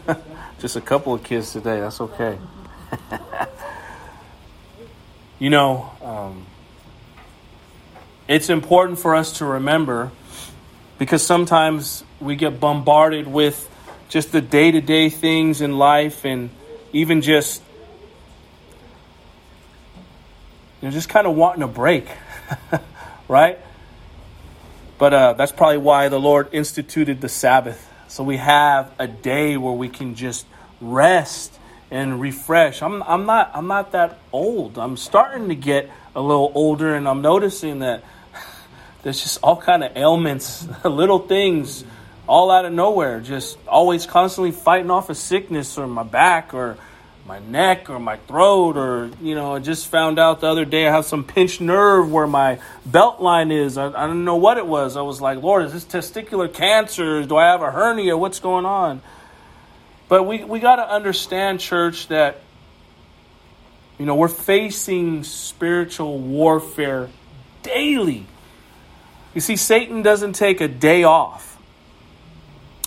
Just a couple of kids today. That's okay. you know, um, it's important for us to remember because sometimes we get bombarded with just the day to day things in life and even just you know just kind of wanting a break right but uh, that's probably why the lord instituted the sabbath so we have a day where we can just rest and refresh. I'm, I'm not i'm not that old. I'm starting to get a little older and i'm noticing that there's just all kind of ailments little things all out of nowhere, just always constantly fighting off a sickness or my back or my neck or my throat or you know i just found out the other day i have some pinched nerve where my belt line is. I, I don't know what it was. I was like lord is this testicular cancer? Do i have a hernia? What's going on? But we, we got to understand church that you know we're facing spiritual warfare daily. You see satan doesn't take a day off.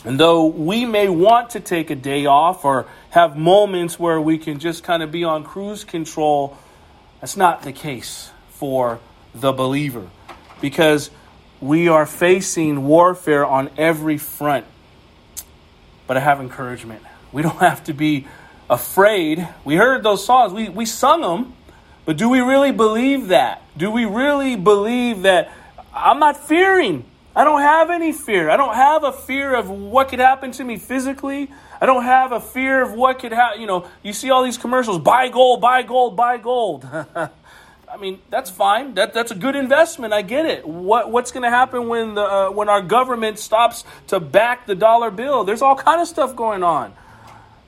And though we may want to take a day off or have moments where we can just kind of be on cruise control, that's not the case for the believer because we are facing warfare on every front. But I have encouragement. We don't have to be afraid. We heard those songs, we, we sung them, but do we really believe that? Do we really believe that I'm not fearing? I don't have any fear. I don't have a fear of what could happen to me physically. I don't have a fear of what could happen. You know, you see all these commercials buy gold, buy gold, buy gold. I mean, that's fine. That, that's a good investment. I get it. What, what's going to happen when, the, uh, when our government stops to back the dollar bill? There's all kind of stuff going on.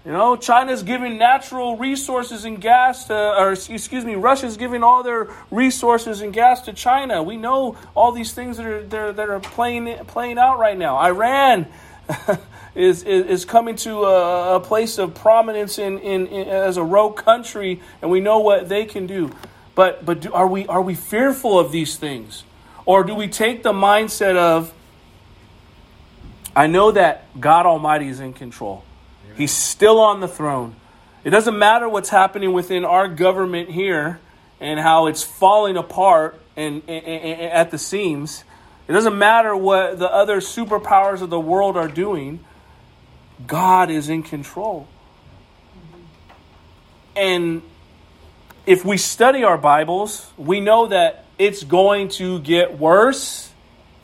You know, China's giving natural resources and gas to, or excuse me, Russia's giving all their resources and gas to China. We know all these things that are that are playing playing out right now. Iran is, is, is coming to a, a, place of prominence in, in, in, as a rogue country, and we know what they can do. But but do, are we are we fearful of these things, or do we take the mindset of I know that God Almighty is in control. He's still on the throne. It doesn't matter what's happening within our government here and how it's falling apart and, and, and, at the seams. It doesn't matter what the other superpowers of the world are doing. God is in control. And if we study our Bibles, we know that it's going to get worse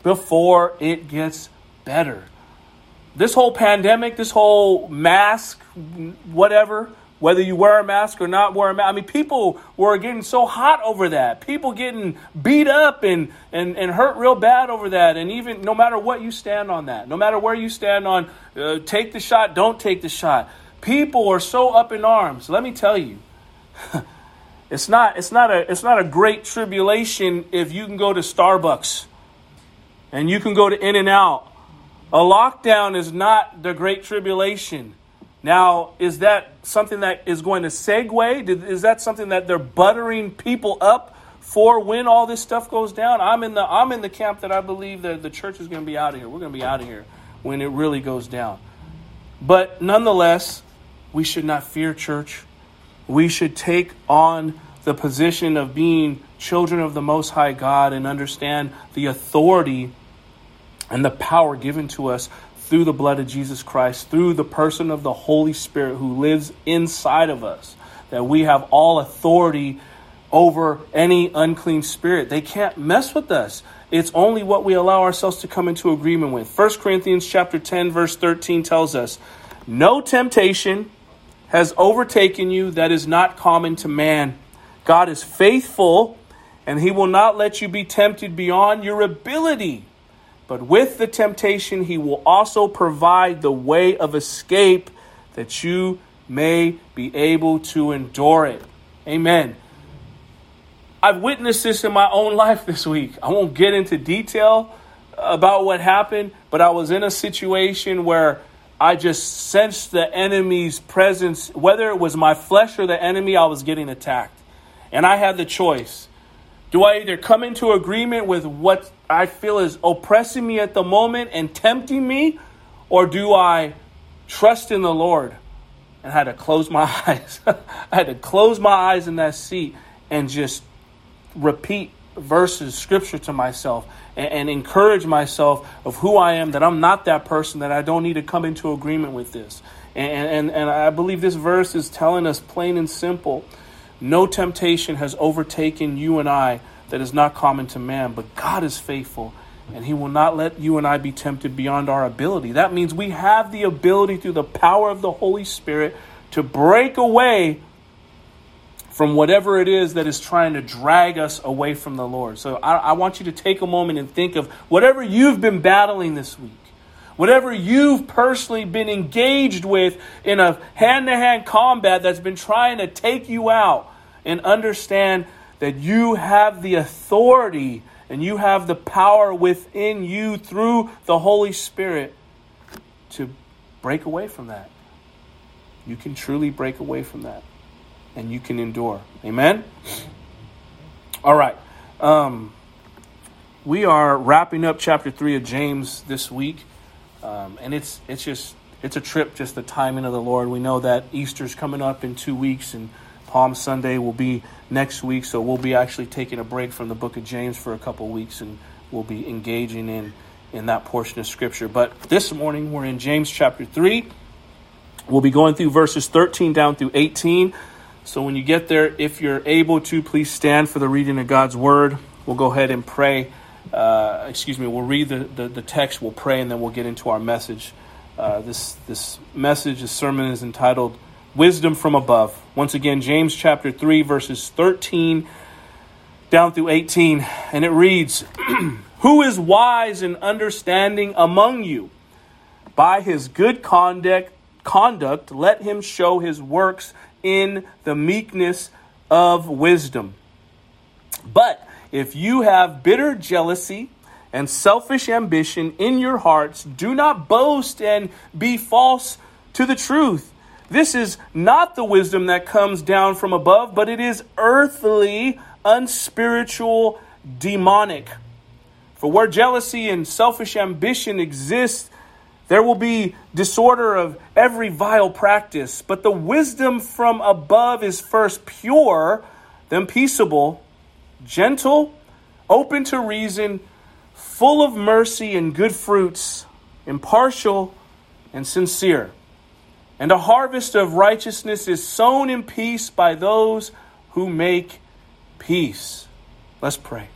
before it gets better this whole pandemic, this whole mask, whatever, whether you wear a mask or not wear a mask, I mean, people were getting so hot over that. People getting beat up and, and, and hurt real bad over that. And even no matter what you stand on that, no matter where you stand on, uh, take the shot, don't take the shot. People are so up in arms. Let me tell you. it's not it's not a it's not a great tribulation if you can go to Starbucks and you can go to In-N-Out a lockdown is not the Great Tribulation. Now, is that something that is going to segue? Is that something that they're buttering people up for when all this stuff goes down? I'm in the I'm in the camp that I believe that the church is going to be out of here. We're going to be out of here when it really goes down. But nonetheless, we should not fear church. We should take on the position of being children of the Most High God and understand the authority and the power given to us through the blood of Jesus Christ, through the person of the Holy Spirit who lives inside of us, that we have all authority over any unclean spirit. They can't mess with us. It's only what we allow ourselves to come into agreement with. 1 Corinthians chapter 10 verse 13 tells us, "No temptation has overtaken you that is not common to man. God is faithful, and he will not let you be tempted beyond your ability." But with the temptation, he will also provide the way of escape that you may be able to endure it. Amen. I've witnessed this in my own life this week. I won't get into detail about what happened, but I was in a situation where I just sensed the enemy's presence. Whether it was my flesh or the enemy, I was getting attacked. And I had the choice do I either come into agreement with what I feel is oppressing me at the moment and tempting me, or do I trust in the Lord and I had to close my eyes. I had to close my eyes in that seat and just repeat verses, scripture to myself and, and, encourage myself of who I am, that I'm not that person, that I don't need to come into agreement with this. And, and, and I believe this verse is telling us plain and simple no temptation has overtaken you and I that is not common to man, but God is faithful and he will not let you and I be tempted beyond our ability. That means we have the ability through the power of the Holy Spirit to break away from whatever it is that is trying to drag us away from the Lord. So I, I, want you to take a moment and think of whatever you've been battling this week, whatever you've personally been engaged with in a hand to hand combat that's been trying to take you out, and understand that you have the authority and you have the power within you through the Holy Spirit to break away from that. You can truly break away from that and you can endure. Amen? All right. Um, we are wrapping up chapter 3 of James this week. Um, and it's it's just it's a trip just the timing of the Lord. We know that Easter's coming up in 2 weeks and Palm Sunday will be next week, so we'll be actually taking a break from the book of James for a couple weeks and we'll be engaging in in that portion of scripture. But this morning we're in James chapter 3. We'll be going through verses 13 down through 18. So when you get there, if you're able to, please stand for the reading of God's word. We'll go ahead and pray. Uh, excuse me, we'll read the, the, the, text, we'll pray, and then we'll get into our message. Uh, this, this message, this sermon is entitled Wisdom from Above. Once again, James chapter 3, verses 13 down through 18. And it reads Who is wise and understanding among you? By his good conduct, conduct, let him show his works in the meekness of wisdom. But if you have bitter jealousy and selfish ambition in your hearts, do not boast and be false to the truth. This is not the wisdom that comes down from above, but it is earthly, unspiritual, demonic. For where jealousy and selfish ambition exist, there will be disorder of every vile practice, but the wisdom from above is first pure, then peaceable, gentle, open to reason, full of mercy and good fruits, impartial and sincere. And a harvest of righteousness is sown in peace by those who make peace. Let's pray.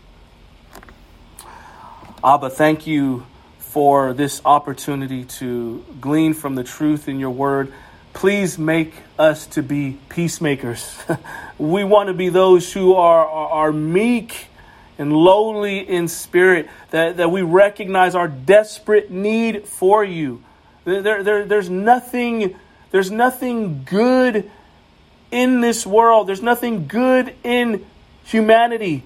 Abba, thank you for this opportunity to glean from the truth in your word. Please make us to be peacemakers. we want to be those who are, are, are meek and lowly in spirit, that, that we recognize our desperate need for you. There, there, there's nothing there's nothing good in this world. There's nothing good in humanity.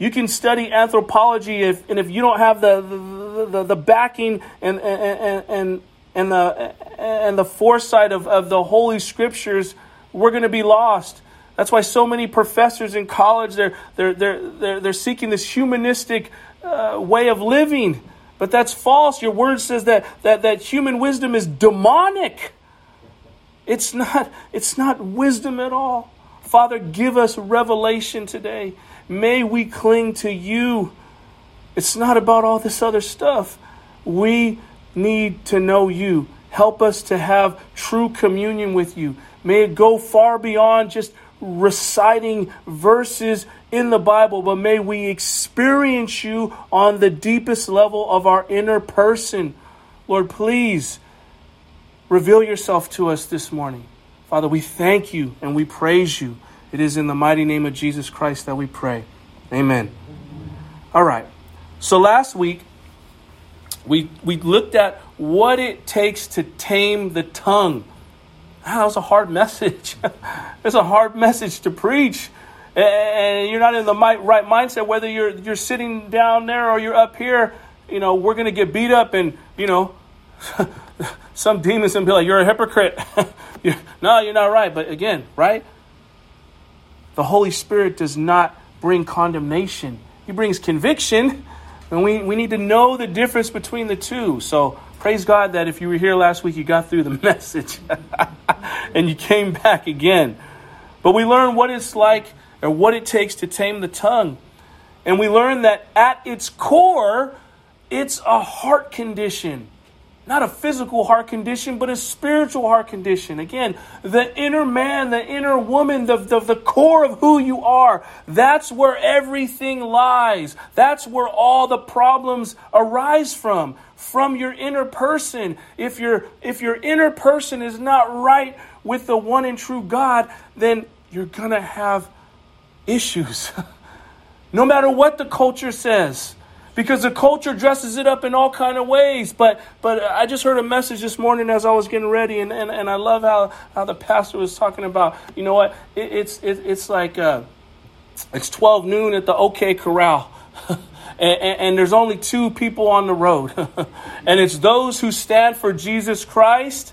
You can study anthropology if, and if you don't have the, the, the, the backing and, and, and, and, the, and the foresight of, of the Holy Scriptures, we're going to be lost. That's why so many professors in college, they're, they're, they're, they're, they're seeking this humanistic uh, way of living. But that's false. Your word says that, that, that human wisdom is demonic. It's not, it's not wisdom at all. Father, give us revelation today. May we cling to you. It's not about all this other stuff. We need to know you. Help us to have true communion with you. May it go far beyond just reciting verses in the Bible, but may we experience you on the deepest level of our inner person. Lord, please Reveal yourself to us this morning. Father, we thank you and we praise you. It is in the mighty name of Jesus Christ that we pray. Amen. All right. So last week, we, we looked at what it takes to tame the tongue. Ah, that was a hard message. it's a hard message to preach. And you're not in the right mindset, whether you're, you're sitting down there or you're up here. You know, we're going to get beat up and, you know, some demons and be like, You're a hypocrite. you're, no, you're not right. But again, right? The Holy Spirit does not bring condemnation, He brings conviction. And we, we need to know the difference between the two. So, praise God that if you were here last week, you got through the message and you came back again. But we learned what it's like or what it takes to tame the tongue. And we learned that at its core, it's a heart condition. Not a physical heart condition, but a spiritual heart condition. Again, the inner man, the inner woman, the, the, the core of who you are, that's where everything lies. That's where all the problems arise from, from your inner person. If your, if your inner person is not right with the one and true God, then you're going to have issues. no matter what the culture says because the culture dresses it up in all kind of ways. But but I just heard a message this morning as I was getting ready, and, and, and I love how, how the pastor was talking about. You know what? It, it's it, it's like uh, it's twelve noon at the OK Corral. And, and, and, there's only two people on the road. and it's those who stand for Jesus Christ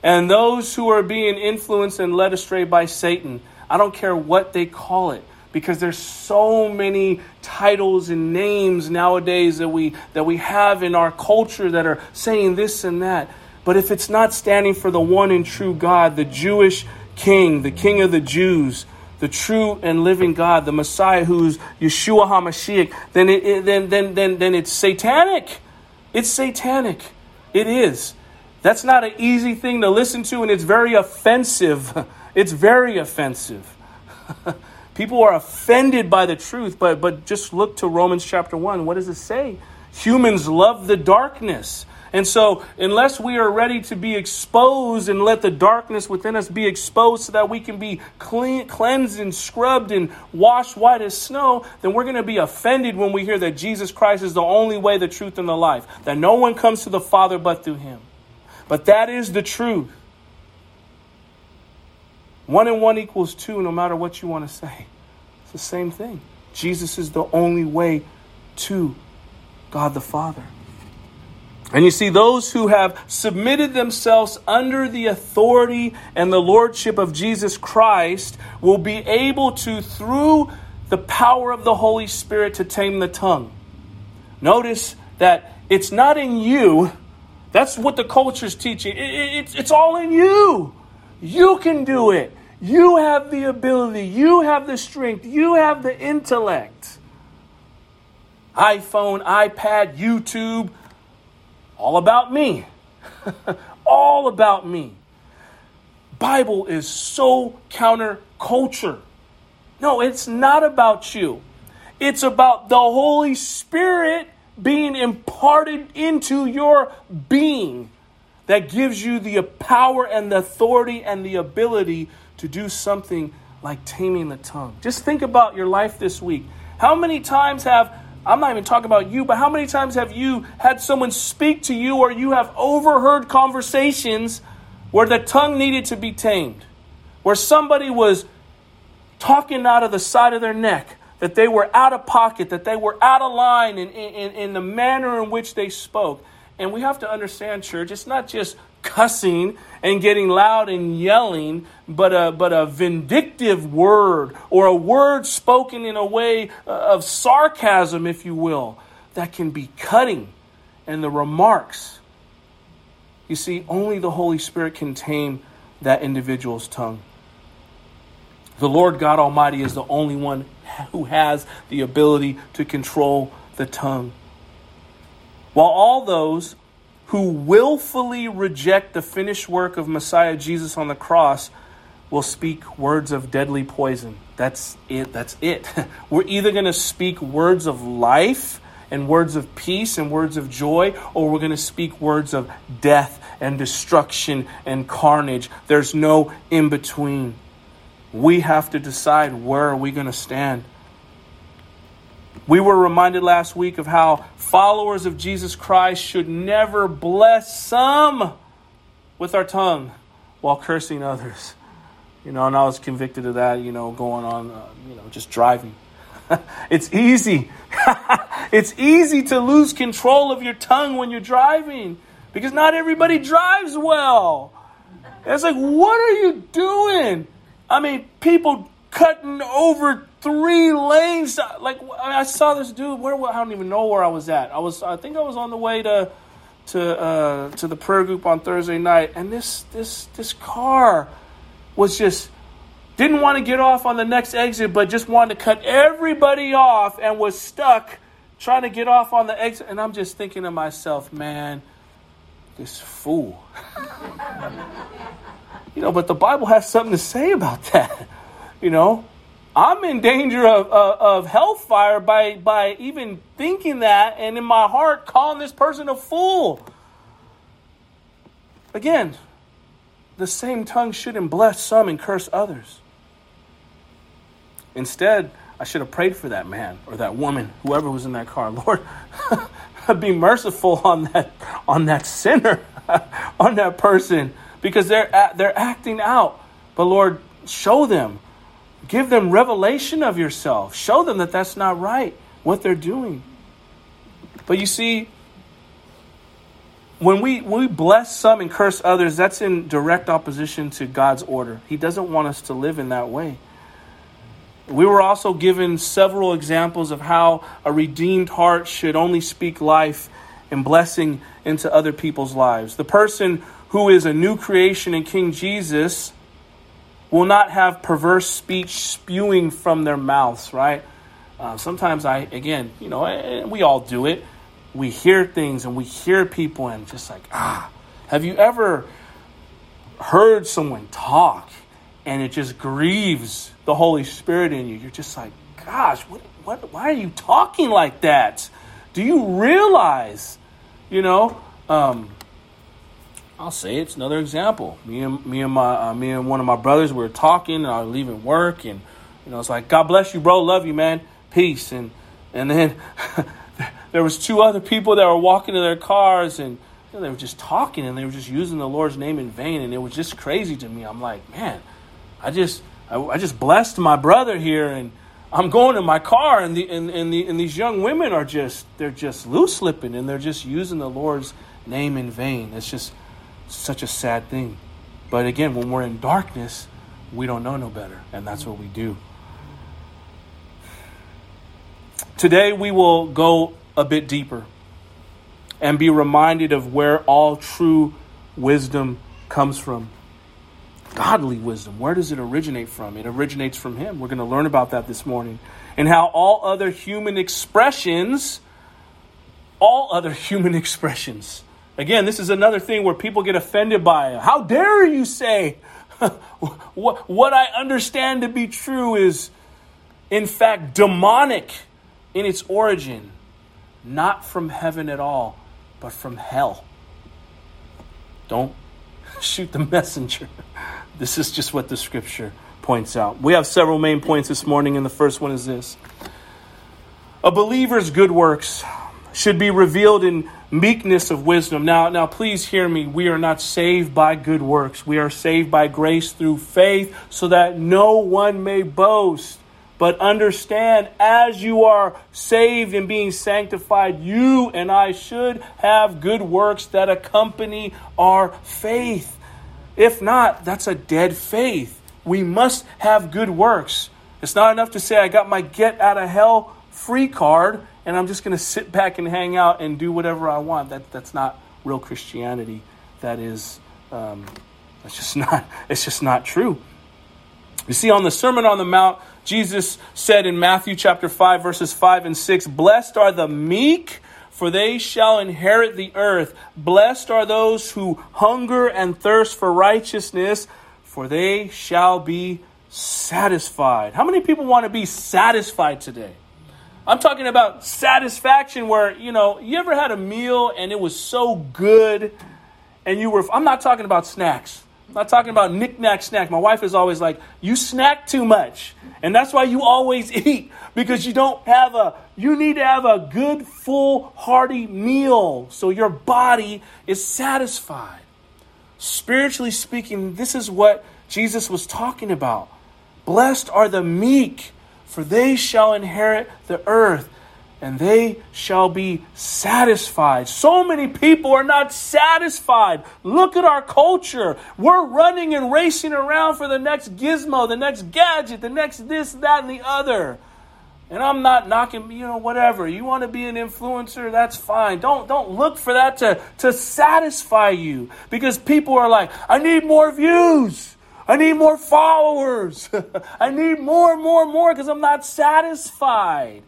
and those who are being influenced and led astray by Satan. I don't care what they call it because there's so many titles and names nowadays that we that we have in our culture that are saying this and that. But if it's not standing for the one and true God, the Jewish king, the king of the Jews, the true and living God, the Messiah who's Yeshua HaMashiach, then it, it, then then then then it's satanic. It's satanic. It is. That's not an easy thing to listen to, and it's very offensive. It's very offensive. People are offended by the truth, but, but just look to Romans chapter 1. What does it say? Humans love the darkness. And so, unless we are ready to be exposed and let the darkness within us be exposed so that we can be clean, cleansed and scrubbed and washed white as snow, then we're going to be offended when we hear that Jesus Christ is the only way, the truth, and the life, that no one comes to the Father but through him. But that is the truth. One and one equals two, no matter what you want to say. It's the same thing. Jesus is the only way to God the Father. And you see, those who have submitted themselves under the authority and the lordship of Jesus Christ will be able to, through the power of the Holy Spirit, to tame the tongue. Notice that it's not in you. That's what the culture is teaching. It, it, it's, it's all in you. You can do it. You have the ability, you have the strength, you have the intellect. iPhone, iPad, YouTube, all about me. all about me. Bible is so counterculture. No, it's not about you. It's about the Holy Spirit being imparted into your being that gives you the power and the authority and the ability to do something like taming the tongue. Just think about your life this week. How many times have, I'm not even talking about you, but how many times have you had someone speak to you or you have overheard conversations where the tongue needed to be tamed? Where somebody was talking out of the side of their neck, that they were out of pocket, that they were out of line in, in, in the manner in which they spoke. And we have to understand, church, it's not just cussing and getting loud and yelling, but a, but a vindictive word or a word spoken in a way uh, of sarcasm, if you will, that can be cutting. And the remarks, you see, only the Holy Spirit can tame that individual's tongue. The Lord God Almighty is the only one who has the ability to control the tongue. While all those who willfully reject the finished work of Messiah Jesus on the cross will speak words of deadly poison. That's it. That's it. We're either going to speak words of life and words of peace and words of joy, or we're going to speak words of death and destruction and carnage. There's no in between. We have to decide where are we going to stand. We were reminded last week of how followers of Jesus Christ should never bless some with our tongue while cursing others. You know, and I was convicted of that, you know, going on, uh, you know, just driving. it's easy. it's easy to lose control of your tongue when you're driving because not everybody drives well. it's like, what are you doing? I mean, people cutting over three lanes. Like I saw this dude. Where I don't even know where I was at. I was. I think I was on the way to to uh, to the prayer group on Thursday night, and this this this car was just didn't want to get off on the next exit, but just wanted to cut everybody off and was stuck trying to get off on the exit. And I'm just thinking to myself, man, this fool. you know, but the Bible has something to say about that. You know, I'm in danger of, of, of hellfire by, by even thinking that and in my heart calling this person a fool. Again, the same tongue shouldn't bless some and curse others. Instead, I should have prayed for that man or that woman, whoever was in that car. Lord, be merciful on that on that sinner, on that person, because they're they're acting out. But Lord, show them, give them revelation of yourself. Show them that that's not right what they're doing. But you see, when we, when we bless some and curse others, that's in direct opposition to God's order. He doesn't want us to live in that way. We were also given several examples of how a redeemed heart should only speak life and blessing into other people's lives. The person who is a new creation in King Jesus will not have perverse speech spewing from their mouths, right? Uh, sometimes I, again, you know, we all do it. We hear things and we hear people and just like, ah. Have you ever heard someone talk and it just grieves the Holy Spirit in you. You're just like, gosh, what, what, why are you talking like that? Do you realize, you know? Um, I'll say it's another example. Me and me and my uh, me and one of my brothers we were talking, and I was leaving work, and you know it's like, God bless you, bro, love you, man, peace, and and then there was two other people that were walking to their cars, and you know, they were just talking, and they were just using the Lord's name in vain, and it was just crazy to me. I'm like, man, I just I, I just blessed my brother here, and I'm going in my car, and the and, and the and these young women are just they're just loose slipping, and they're just using the Lord's name in vain. It's just such a sad thing. But again, when we're in darkness, we don't know no better, and that's what we do. Today, we will go a bit deeper and be reminded of where all true wisdom comes from godly wisdom. Where does it originate from? It originates from Him. We're going to learn about that this morning. And how all other human expressions, all other human expressions, again, this is another thing where people get offended by. How dare you say what I understand to be true is, in fact, demonic in its origin, not from heaven at all, but from hell. Don't shoot the messenger. This is just what the scripture points out. We have several main points this morning, and the first one is this A believer's good works should be revealed in meekness of wisdom. Now, now please hear me. We are not saved by good works. We are saved by grace through faith so that no one may boast. But understand, as you are saved and being sanctified, you and I should have good works that accompany our faith. If not, that's a dead faith. We must have good works. It's not enough to say, I got my get out of hell free card and I'm just going to sit back and hang out and do whatever I want. That, that's not real Christianity. That is, um, that's just not, it's just not true. You see, on the Sermon on the Mount, Jesus said in Matthew chapter 5, verses 5 and 6, Blessed are the meek for they shall inherit the earth. Blessed are those who hunger and thirst for righteousness, for they shall be satisfied. How many people want to be satisfied today? I'm talking about satisfaction where, you know, you ever had a meal and it was so good and you were, I'm not talking about snacks. I'm not talking about knick-knack snacks. My wife is always like, you snack too much. And that's why you always eat because you don't have a, you need to have a good, full, hearty meal so your body is satisfied. Spiritually speaking, this is what Jesus was talking about. Blessed are the meek, for they shall inherit the earth and they shall be satisfied. So many people are not satisfied. Look at our culture. We're running and racing around for the next gizmo, the next gadget, the next this, that, and the other. And I'm not knocking, you know, whatever. You want to be an influencer, that's fine. Don't don't look for that to, to satisfy you. Because people are like, I need more views. I need more followers. I need more, more, more because I'm not satisfied.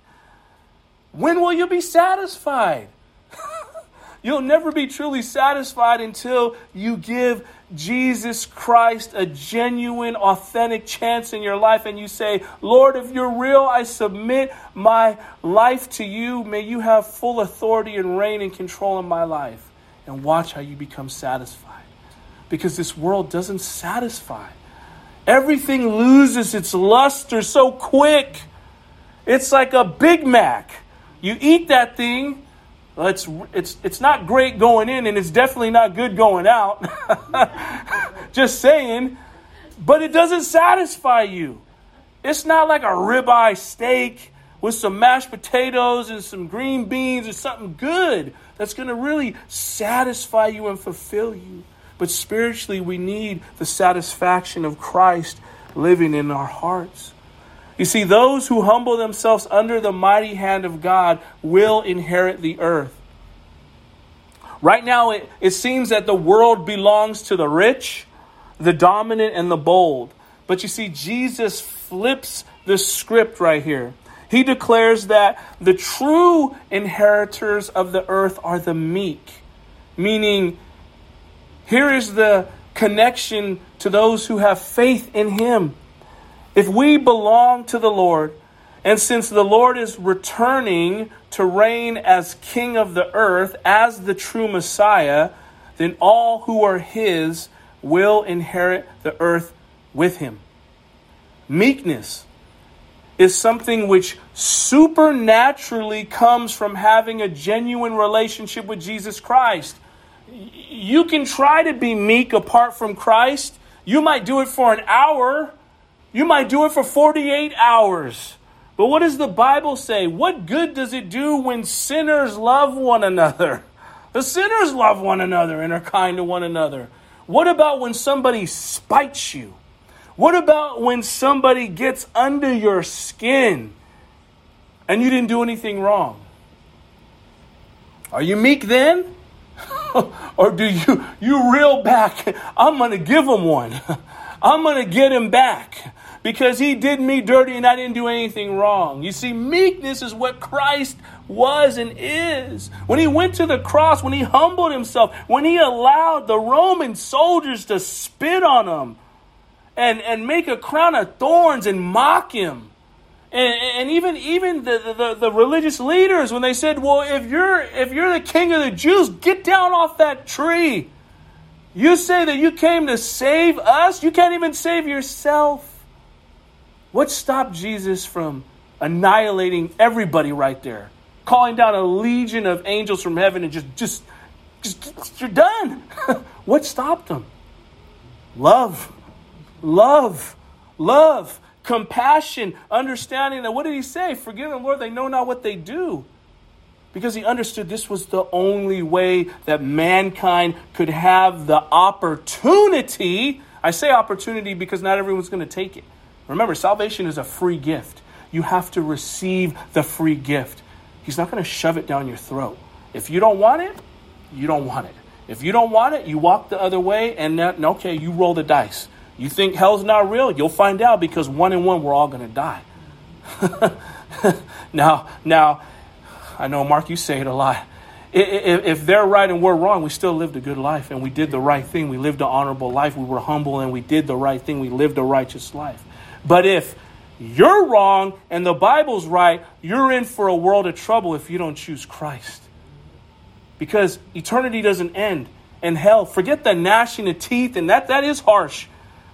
When will you be satisfied? You'll never be truly satisfied until you give Jesus Christ a genuine, authentic chance in your life and you say, Lord, if you're real, I submit my life to you. May you have full authority and reign and control in my life. And watch how you become satisfied. Because this world doesn't satisfy. Everything loses its luster so quick. It's like a Big Mac. You eat that thing, well, it's, it's, it's not great going in, and it's definitely not good going out. Just saying. But it doesn't satisfy you. It's not like a ribeye steak with some mashed potatoes and some green beans or something good that's going to really satisfy you and fulfill you. But spiritually, we need the satisfaction of Christ living in our hearts. You see, those who humble themselves under the mighty hand of God will inherit the earth. Right now, it, it seems that the world belongs to the rich, the dominant, and the bold. But you see, Jesus flips the script right here. He declares that the true inheritors of the earth are the meek, meaning, here is the connection to those who have faith in Him. If we belong to the Lord, and since the Lord is returning to reign as King of the earth, as the true Messiah, then all who are His will inherit the earth with Him. Meekness is something which supernaturally comes from having a genuine relationship with Jesus Christ. You can try to be meek apart from Christ. You might do it for an hour you might do it for 48 hours. But what does the Bible say? What good does it do when sinners love one another? The sinners love one another and are kind to one another. What about when somebody spites you? What about when somebody gets under your skin and you didn't do anything wrong? Are you meek then? or do you you reel back? I'm going to give him one. I'm going to get him back because he did me dirty and I didn't do anything wrong. You see, meekness is what Christ was and is. When he went to the cross, when he humbled himself, when he allowed the Roman soldiers to spit on him and, and make a crown of thorns and mock him. And, and even even the, the, the religious leaders when they said, "Well, if you're if you're the king of the Jews, get down off that tree." You say that you came to save us? You can't even save yourself. What stopped Jesus from annihilating everybody right there? Calling down a legion of angels from heaven and just, just, just you're done. what stopped him? Love. Love. Love. Compassion. Understanding that what did he say? Forgive them, Lord, they know not what they do. Because he understood this was the only way that mankind could have the opportunity. I say opportunity because not everyone's going to take it Remember, salvation is a free gift. You have to receive the free gift. He's not going to shove it down your throat. If you don't want it, you don't want it. If you don't want it, you walk the other way and okay, you roll the dice. You think hell's not real? You'll find out because one and one, we're all going to die. now, now, I know, Mark, you say it a lot. If they're right and we're wrong, we still lived a good life and we did the right thing. We lived an honorable life. We were humble and we did the right thing. We lived a righteous life. But if you're wrong and the Bible's right, you're in for a world of trouble if you don't choose Christ. Because eternity doesn't end. And hell, forget the gnashing of teeth, and that, that is harsh.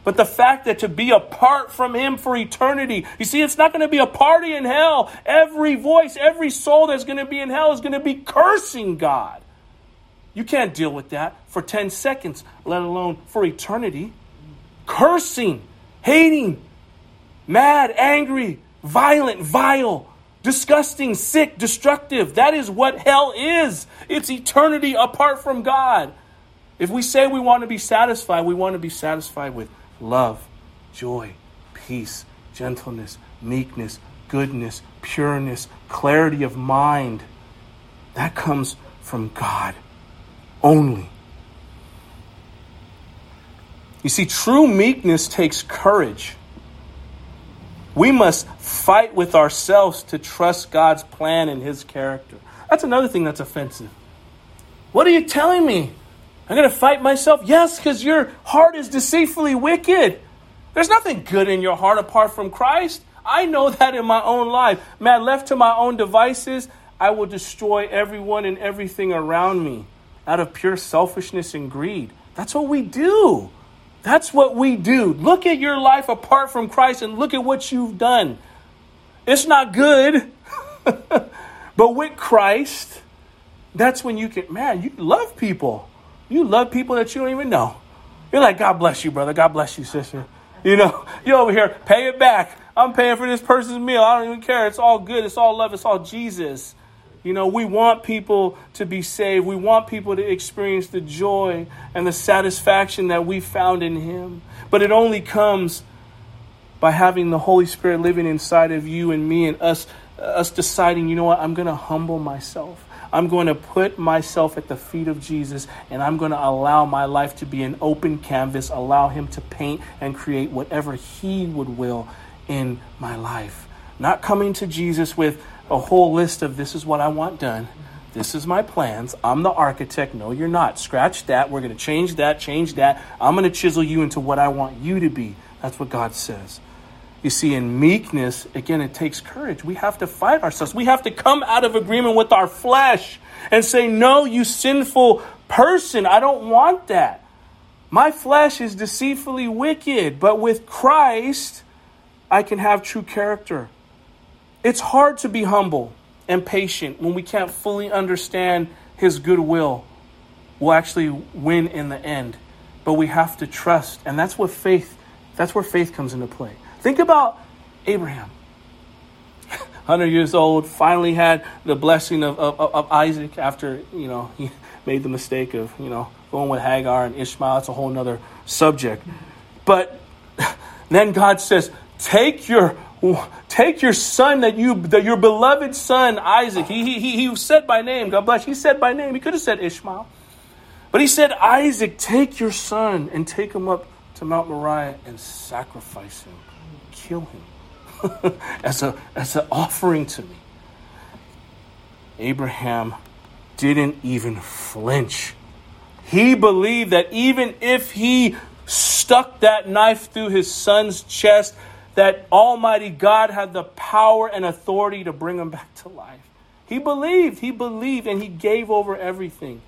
But the fact that to be apart from Him for eternity, you see, it's not going to be a party in hell. Every voice, every soul that's going to be in hell is going to be cursing God. You can't deal with that for 10 seconds, let alone for eternity. Cursing, hating, mad, angry, violent, vile, disgusting, sick, destructive. That is what hell is. It's eternity apart from God. If we say we want to be satisfied, we want to be satisfied with love, joy, peace, gentleness, meekness, goodness, pureness, clarity of mind. That comes from God only. You see, true meekness takes courage. We must fight with ourselves to trust God's plan and His character. That's another thing that's offensive. What are you telling me? I'm going to fight myself? Yes, because your heart is deceitfully wicked. There's nothing good in your heart apart from Christ. I know that in my own life. Man, left to my own devices, I will destroy everyone and everything around me out of pure selfishness and greed. That's what we do. That's what we do. Look at your life apart from Christ and look at what you've done. It's not good. but with Christ, that's when you can, man, you love people. You love people that you don't even know. You're like, God bless you, brother. God bless you, sister. You know, you over here, pay it back. I'm paying for this person's meal. I don't even care. It's all good. It's all love. It's all Jesus. You know, we want people to be saved. We want people to experience the joy and the satisfaction that we found in Him. But it only comes by having the Holy Spirit living inside of you and me and us uh, us deciding, you know what, I'm going to humble myself. I'm going to put myself at the feet of Jesus and I'm going to allow my life to be an open canvas, allow Him to paint and create whatever He would will in my life. Not coming to Jesus with a whole list of this is what I want done. This is my plans. I'm the architect. No, you're not. Scratch that. We're going to change that, change that. I'm going to chisel you into what I want you to be. That's what God says. You see, in meekness, again, it takes courage. We have to fight ourselves. We have to come out of agreement with our flesh and say, No, you sinful person, I don't want that. My flesh is deceitfully wicked, but with Christ, I can have true character. It's hard to be humble and patient when we can't fully understand His goodwill. We'll actually win in the end, but we have to trust, and that's what faith. That's where faith comes into play. Think about Abraham. 100 years old, finally had the blessing of, of, of, Isaac after, you know, he made the mistake of, you know, going with Hagar and Ishmael. It's a whole other subject. But then God says, take your take your son that you that your beloved son Isaac. He, he, he, he said by name, God bless. He said by name. He could have said Ishmael. But he said, Isaac, take your son and take him up to Mount Moriah and sacrifice him kill him as, a, as an offering to me. Abraham didn't even flinch. He believed that even if he stuck that knife through his son's chest, that Almighty God had the power and authority to bring him back to life. He believed, he believed, and he gave over everything.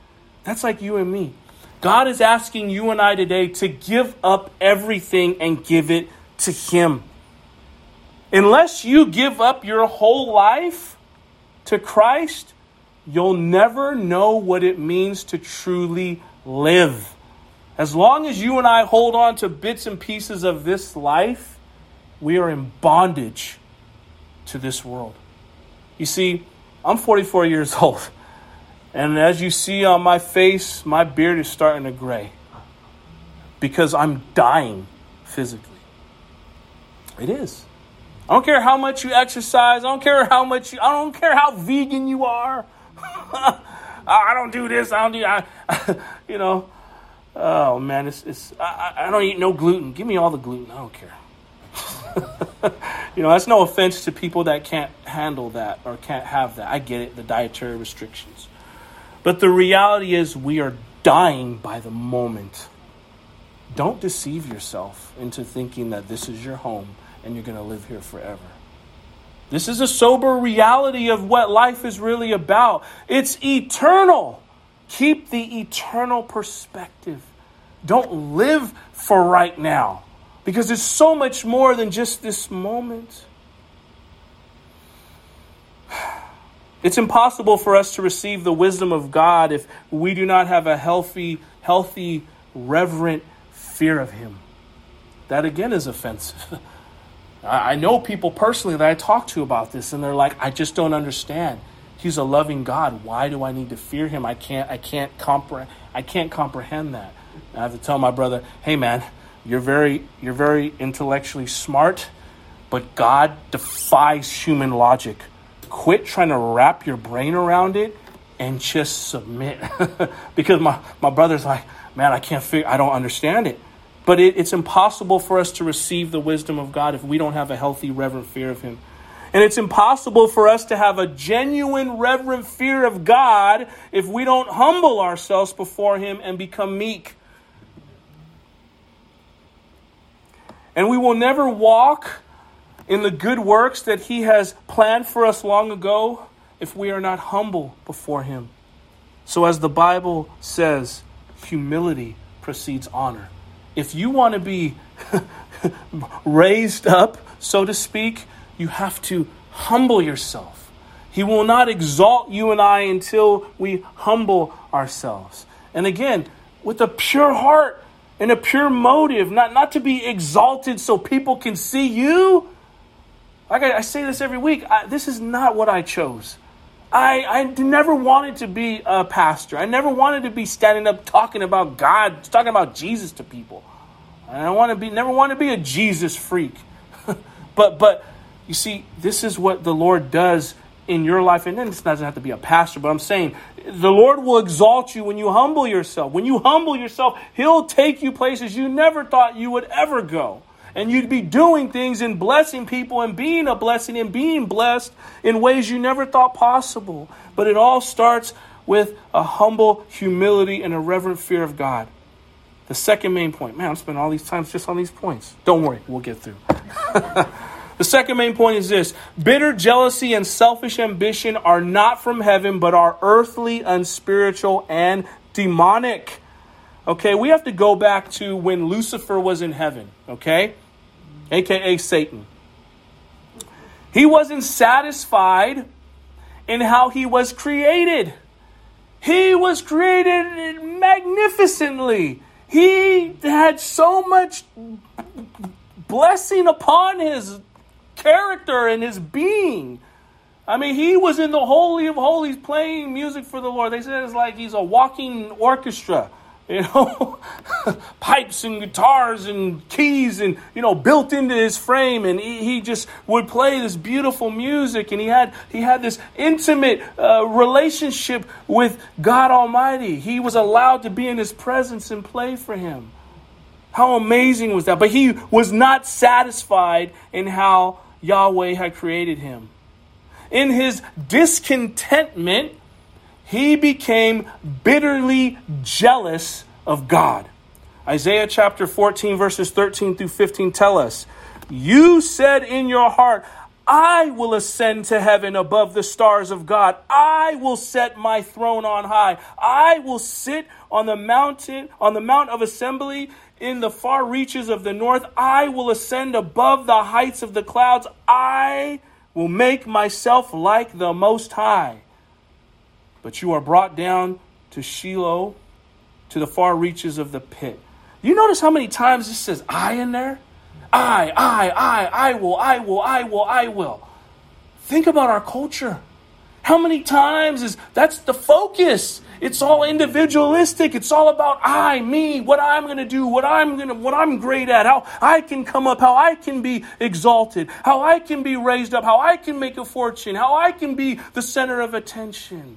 That's like you and me. God is asking you and I today to give up everything and give it to Him. Unless you give up your whole life to Christ, you'll never know what it means to truly live. As long as you and I hold on to bits and pieces of this life, we are in bondage to this world. You see, I'm 44 years old, and as you see on my face, my beard is starting to gray because I'm dying physically. It is. I don't care how much you exercise. I don't care how much you, I don't care how vegan you are. I don't do this. I don't do. I, you know. Oh man, it's it's. I, I don't eat no gluten. Give me all the gluten. I don't care. you know, that's no offense to people that can't handle that or can't have that. I get it, the dietary restrictions. But the reality is, we are dying by the moment. Don't deceive yourself into thinking that this is your home and you're going to live here forever. This is a sober reality of what life is really about. It's eternal. Keep the eternal perspective. Don't live for right now because it's so much more than just this moment. It's impossible for us to receive the wisdom of God if we do not have a healthy, healthy, reverent fear of Him. That again is offensive. I know people personally that I talk to about this, and they're like, I just don't understand. He's a loving God. Why do I need to fear him? I can't. I can't comprehend. I can't comprehend that. I have to tell my brother, "Hey, man, you're very, you're very intellectually smart, But God defies human logic. Quit trying to wrap your brain around it and just submit. because my, my brother's like, man, I can't figure, I don't understand it. But it, it's impossible for us to receive the wisdom of God if we don't have a healthy, reverent fear of Him. And it's impossible for us to have a genuine, reverent fear of God if we don't humble ourselves before Him and become meek. And we will never walk in the good works that He has planned for us long ago if we are not humble before Him. So, as the Bible says, humility precedes honor. If you want to be raised up, so to speak, you have to humble yourself. He will not exalt you and I until we humble ourselves. And again, with a pure heart and a pure motive, not, not to be exalted so people can see you. Like I, I say this every week, I, this is not what I chose. I, I never wanted to be a pastor. I never wanted to be standing up talking about God, talking about Jesus to people. I don't want to be, never want to be a Jesus freak. but, but you see, this is what the Lord does in your life. And then it doesn't have to be a pastor, but I'm saying the Lord will exalt you when you humble yourself. When you humble yourself, He'll take you places you never thought you would ever go. And you'd be doing things and blessing people and being a blessing and being blessed in ways you never thought possible. But it all starts with a humble humility and a reverent fear of God. The second main point, man, I'm spending all these times just on these points. Don't worry, we'll get through. the second main point is this bitter jealousy and selfish ambition are not from heaven, but are earthly, unspiritual, and demonic. Okay, we have to go back to when Lucifer was in heaven, okay? AKA Satan. He wasn't satisfied in how he was created. He was created magnificently. He had so much blessing upon his character and his being. I mean, he was in the Holy of Holies playing music for the Lord. They said it's like he's a walking orchestra you know, pipes and guitars and keys and, you know, built into his frame. And he, he just would play this beautiful music. And he had, he had this intimate uh, relationship with God Almighty. He was allowed to be in his presence and play for him. How amazing was that? But he was not satisfied in how Yahweh had created him. In his discontentment, he became bitterly jealous of God. Isaiah chapter 14, verses 13 through 15 tell us, You said in your heart, I will ascend to heaven above the stars of God. I will set my throne on high. I will sit on the mountain, on the mount of assembly in the far reaches of the north. I will ascend above the heights of the clouds. I will make myself like the Most High. But you are brought down to Sheol, to the far reaches of the pit. You notice how many times it says I in there? I, I, I, I will, I will, I will, I will. Think about our culture. How many times is that's the focus? It's all individualistic. It's all about I, me, what I'm going to do, what I'm going to what I'm great at, how I can come up, how I can be exalted, how I can be raised up, how I can make a fortune, how I can be the center of attention.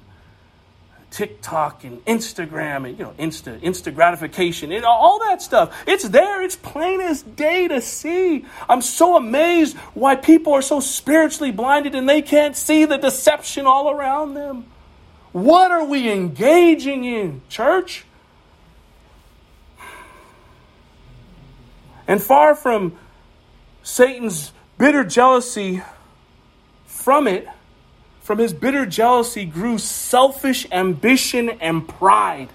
TikTok and Instagram and you know Insta Insta gratification and all that stuff. It's there. It's plain as day to see. I'm so amazed why people are so spiritually blinded and they can't see the deception all around them. What are we engaging in, church? And far from Satan's bitter jealousy from it, from his bitter jealousy grew selfish ambition and pride.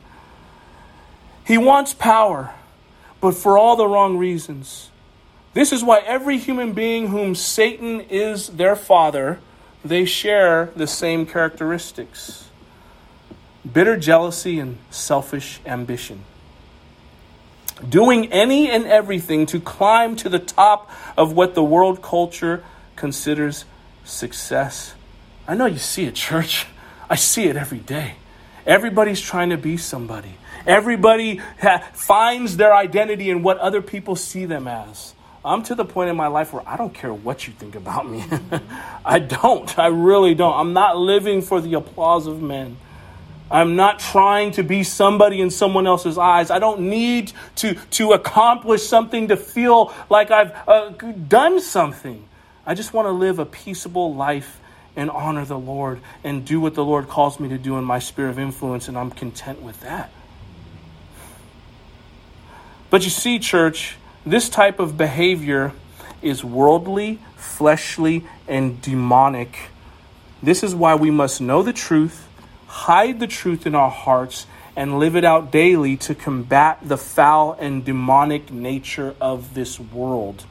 He wants power, but for all the wrong reasons. This is why every human being whom Satan is their father, they share the same characteristics bitter jealousy and selfish ambition. Doing any and everything to climb to the top of what the world culture considers success I know you see it, church. I see it every day. Everybody's trying to be somebody. Everybody ha- finds their identity in what other people see them as. I'm to the point in my life where I don't care what you think about me. I don't. I really don't. I'm not living for the applause of men. I'm not trying to be somebody in someone else's eyes. I don't need to, to accomplish something to feel like I've uh, done something. I just want to live a peaceable life and honor the Lord and do what the Lord calls me to do in my sphere of influence, and I'm content with that. But you see, church, this type of behavior is worldly, fleshly, and demonic. This is why we must know the truth, hide the truth in our hearts, and live it out daily to combat the foul and demonic nature of this world.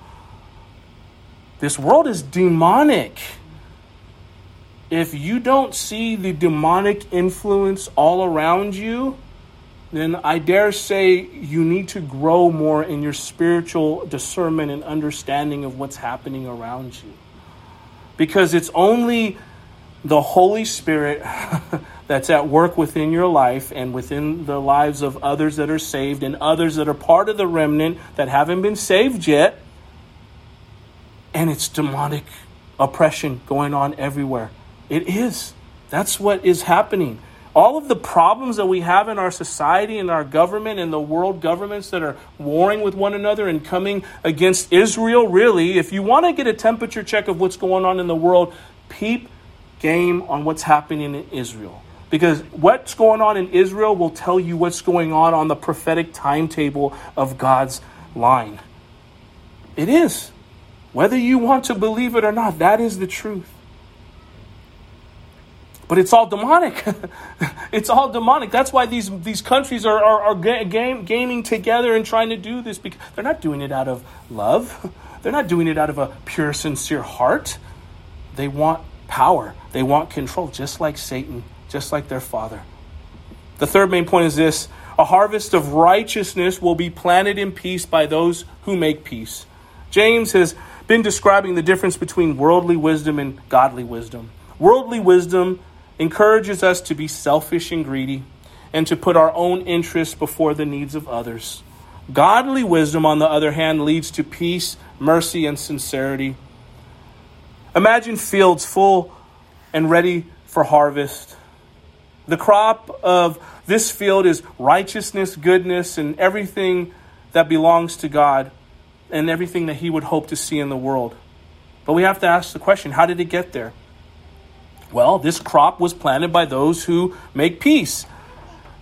This world is demonic. If you don't see the demonic influence all around you, then I dare say you need to grow more in your spiritual discernment and understanding of what's happening around you. Because it's only the Holy Spirit that's at work within your life and within the lives of others that are saved and others that are part of the remnant that haven't been saved yet. And it's demonic oppression going on everywhere. It is. That's what is happening all of the problems that we have in our society and our government and the world governments that are warring with one another and coming against Israel, really, if you want to get a temperature check of what's going on in the world, peep game on what's happening in Israel. Because what's going on in Israel will tell you what's going on on the prophetic timetable of God's line. It is. Whether you want to believe it or not, that is the truth. But it's all demonic. it's all demonic. That's why these, these countries are, are, are game, gaming together and trying to do this because they're not doing it out of love. They're not doing it out of a pure, sincere heart. They want power, they want control, just like Satan, just like their father. The third main point is this a harvest of righteousness will be planted in peace by those who make peace. James has been describing the difference between worldly wisdom and godly wisdom. Worldly wisdom encourages us to be selfish and greedy and to put our own interests before the needs of others. Godly wisdom, on the other hand, leads to peace, mercy, and sincerity. Imagine fields full and ready for harvest. The crop of this field is righteousness, goodness, and everything that belongs to God and everything that He would hope to see in the world. But we have to ask the question how did it get there? Well, this crop was planted by those who make peace.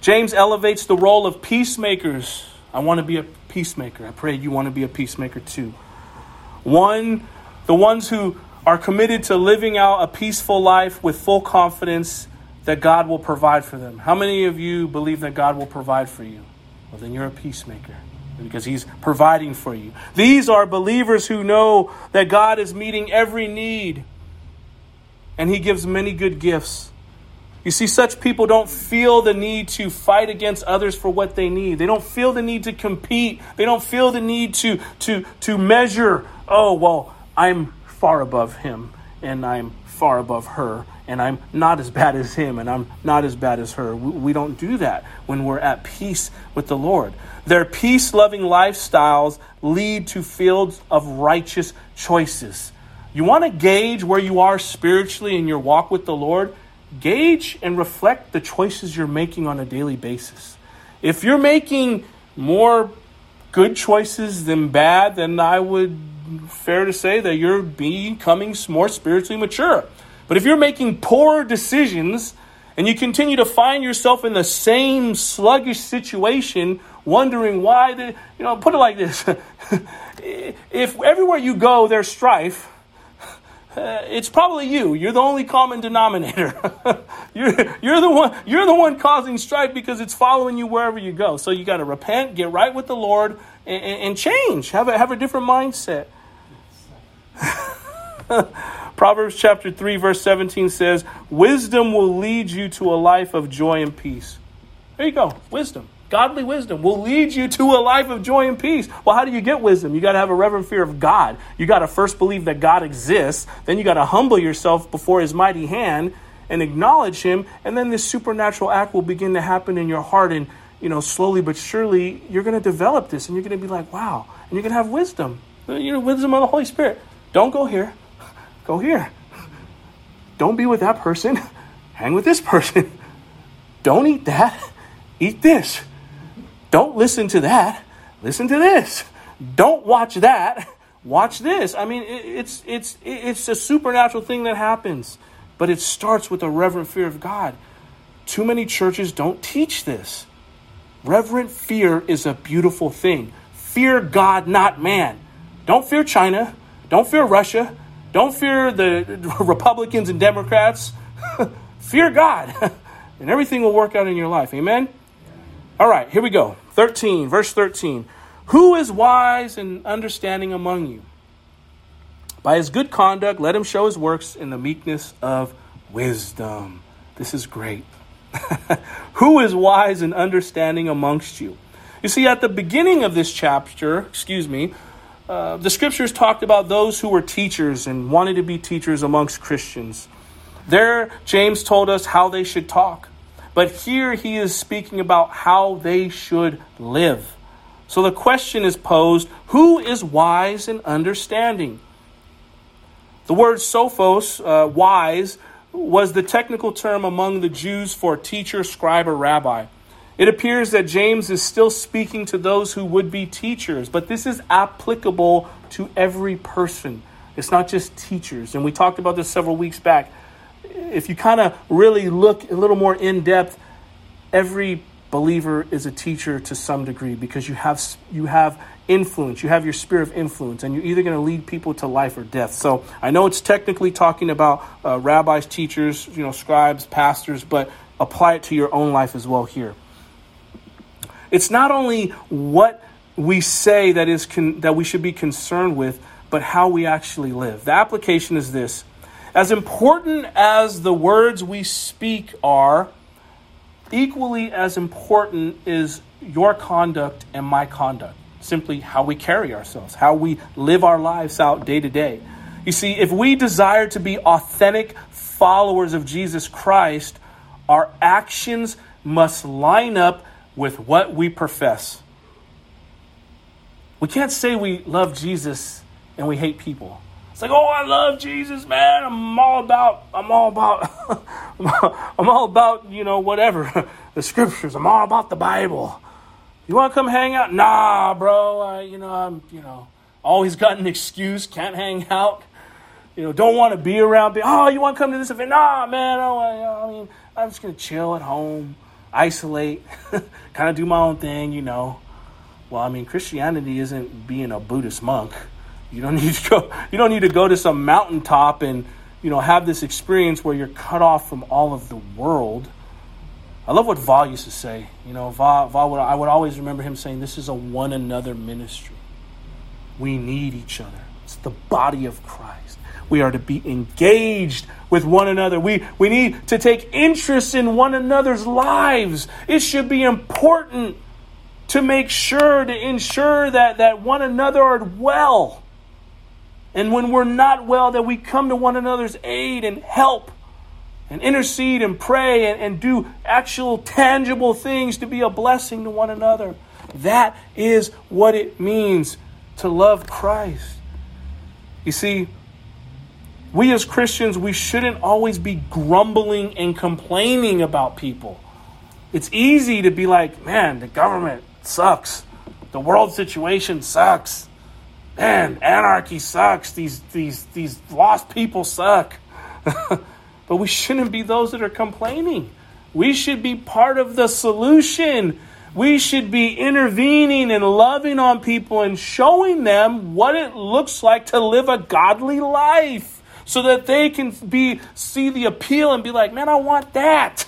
James elevates the role of peacemakers. I want to be a peacemaker. I pray you want to be a peacemaker too. One, the ones who are committed to living out a peaceful life with full confidence that God will provide for them. How many of you believe that God will provide for you? Well, then you're a peacemaker because he's providing for you. These are believers who know that God is meeting every need and he gives many good gifts. You see, such people don't feel the need to fight against others for what they need. They don't feel the need to compete. They don't feel the need to, to, to measure, oh, well, I'm far above him and I'm far above her and I'm not as bad as him and I'm not as bad as her. We, we don't do that when we're at peace with the Lord. Their peace loving lifestyles lead to fields of righteous choices. You want to gauge where you are spiritually in your walk with the Lord? Gauge and reflect the choices you're making on a daily basis. If you're making more good choices than bad, then I would fair to say that you're becoming more spiritually mature. But if you're making poor decisions and you continue to find yourself in the same sluggish situation, wondering why, the, you know, put it like this if everywhere you go there's strife, Uh, it's probably you. You're the only common denominator. you're, you're, the one, you're the one causing strife because it's following you wherever you go. So you got to repent, get right with the Lord, and, and change. Have a, have a different mindset. Proverbs chapter 3, verse 17 says, Wisdom will lead you to a life of joy and peace. There you go, wisdom. Godly wisdom will lead you to a life of joy and peace. Well, how do you get wisdom? You got to have a reverent fear of God. You got to first believe that God exists. Then you got to humble yourself before his mighty hand and acknowledge him. And then this supernatural act will begin to happen in your heart. And, you know, slowly but surely, you're going to develop this and you're going to be like, wow. And you're going to have wisdom. Uh, you know, wisdom of the Holy Spirit. Don't go here. Go here. Don't be with that person. Hang with this person. Don't eat that. Eat this. Don't listen to that. Listen to this. Don't watch that. Watch this. I mean, it's it's it's a supernatural thing that happens, but it starts with a reverent fear of God. Too many churches don't teach this. Reverent fear is a beautiful thing. Fear God, not man. Don't fear China. Don't fear Russia. Don't fear the Republicans and Democrats. fear God, and everything will work out in your life. Amen? All right, here we go. 13, verse 13. Who is wise and understanding among you? By his good conduct, let him show his works in the meekness of wisdom. This is great. Who is wise and understanding amongst you? You see, at the beginning of this chapter, excuse me, uh, the scriptures talked about those who were teachers and wanted to be teachers amongst Christians. There, James told us how they should talk. But here he is speaking about how they should live. So the question is posed who is wise and understanding? The word sophos, uh, wise, was the technical term among the Jews for teacher, scribe, or rabbi. It appears that James is still speaking to those who would be teachers, but this is applicable to every person. It's not just teachers. And we talked about this several weeks back. If you kind of really look a little more in depth, every believer is a teacher to some degree because you have you have influence you have your spirit of influence and you're either going to lead people to life or death. So i know it's technically talking about uh, rabbis teachers you know scribes pastors but apply it to your own life as well here. It's not only what we say that is con- that we should be concerned with but how we actually live. The application is this as important as the words we speak are equally as important is your conduct and my conduct simply how we carry ourselves, how we live our lives out day to day. You see, if we desire to be authentic followers of Jesus Christ, our actions must line up with what we profess. We can't say we love Jesus and we hate people. It's like, oh, I love Jesus, man. I'm all about, I'm all about, I'm all about, you know, whatever the scriptures. I'm all about the Bible. You want to come hang out? Nah, bro. I, you know, I'm, you know, always got an excuse. Can't hang out. You know, don't want to be around. Oh, you want to come to this event? Nah, man. I, I mean, I'm just gonna chill at home, isolate, kind of do my own thing. You know. Well, I mean, Christianity isn't being a Buddhist monk. You don't need to go. You don't need to go to some mountaintop and you know have this experience where you're cut off from all of the world I love what Va used to say. You know, Va, Va would, I would always remember him saying, This is a one another ministry. We need each other. It's the body of Christ. We are to be engaged with one another. We, we need to take interest in one another's lives. It should be important to make sure, to ensure that, that one another are well. And when we're not well, that we come to one another's aid and help and intercede and pray and, and do actual tangible things to be a blessing to one another. That is what it means to love Christ. You see, we as Christians, we shouldn't always be grumbling and complaining about people. It's easy to be like, man, the government sucks. The world situation sucks. Man, anarchy sucks. These these these lost people suck. But we shouldn't be those that are complaining. We should be part of the solution. We should be intervening and loving on people and showing them what it looks like to live a godly life so that they can be see the appeal and be like, "Man, I want that."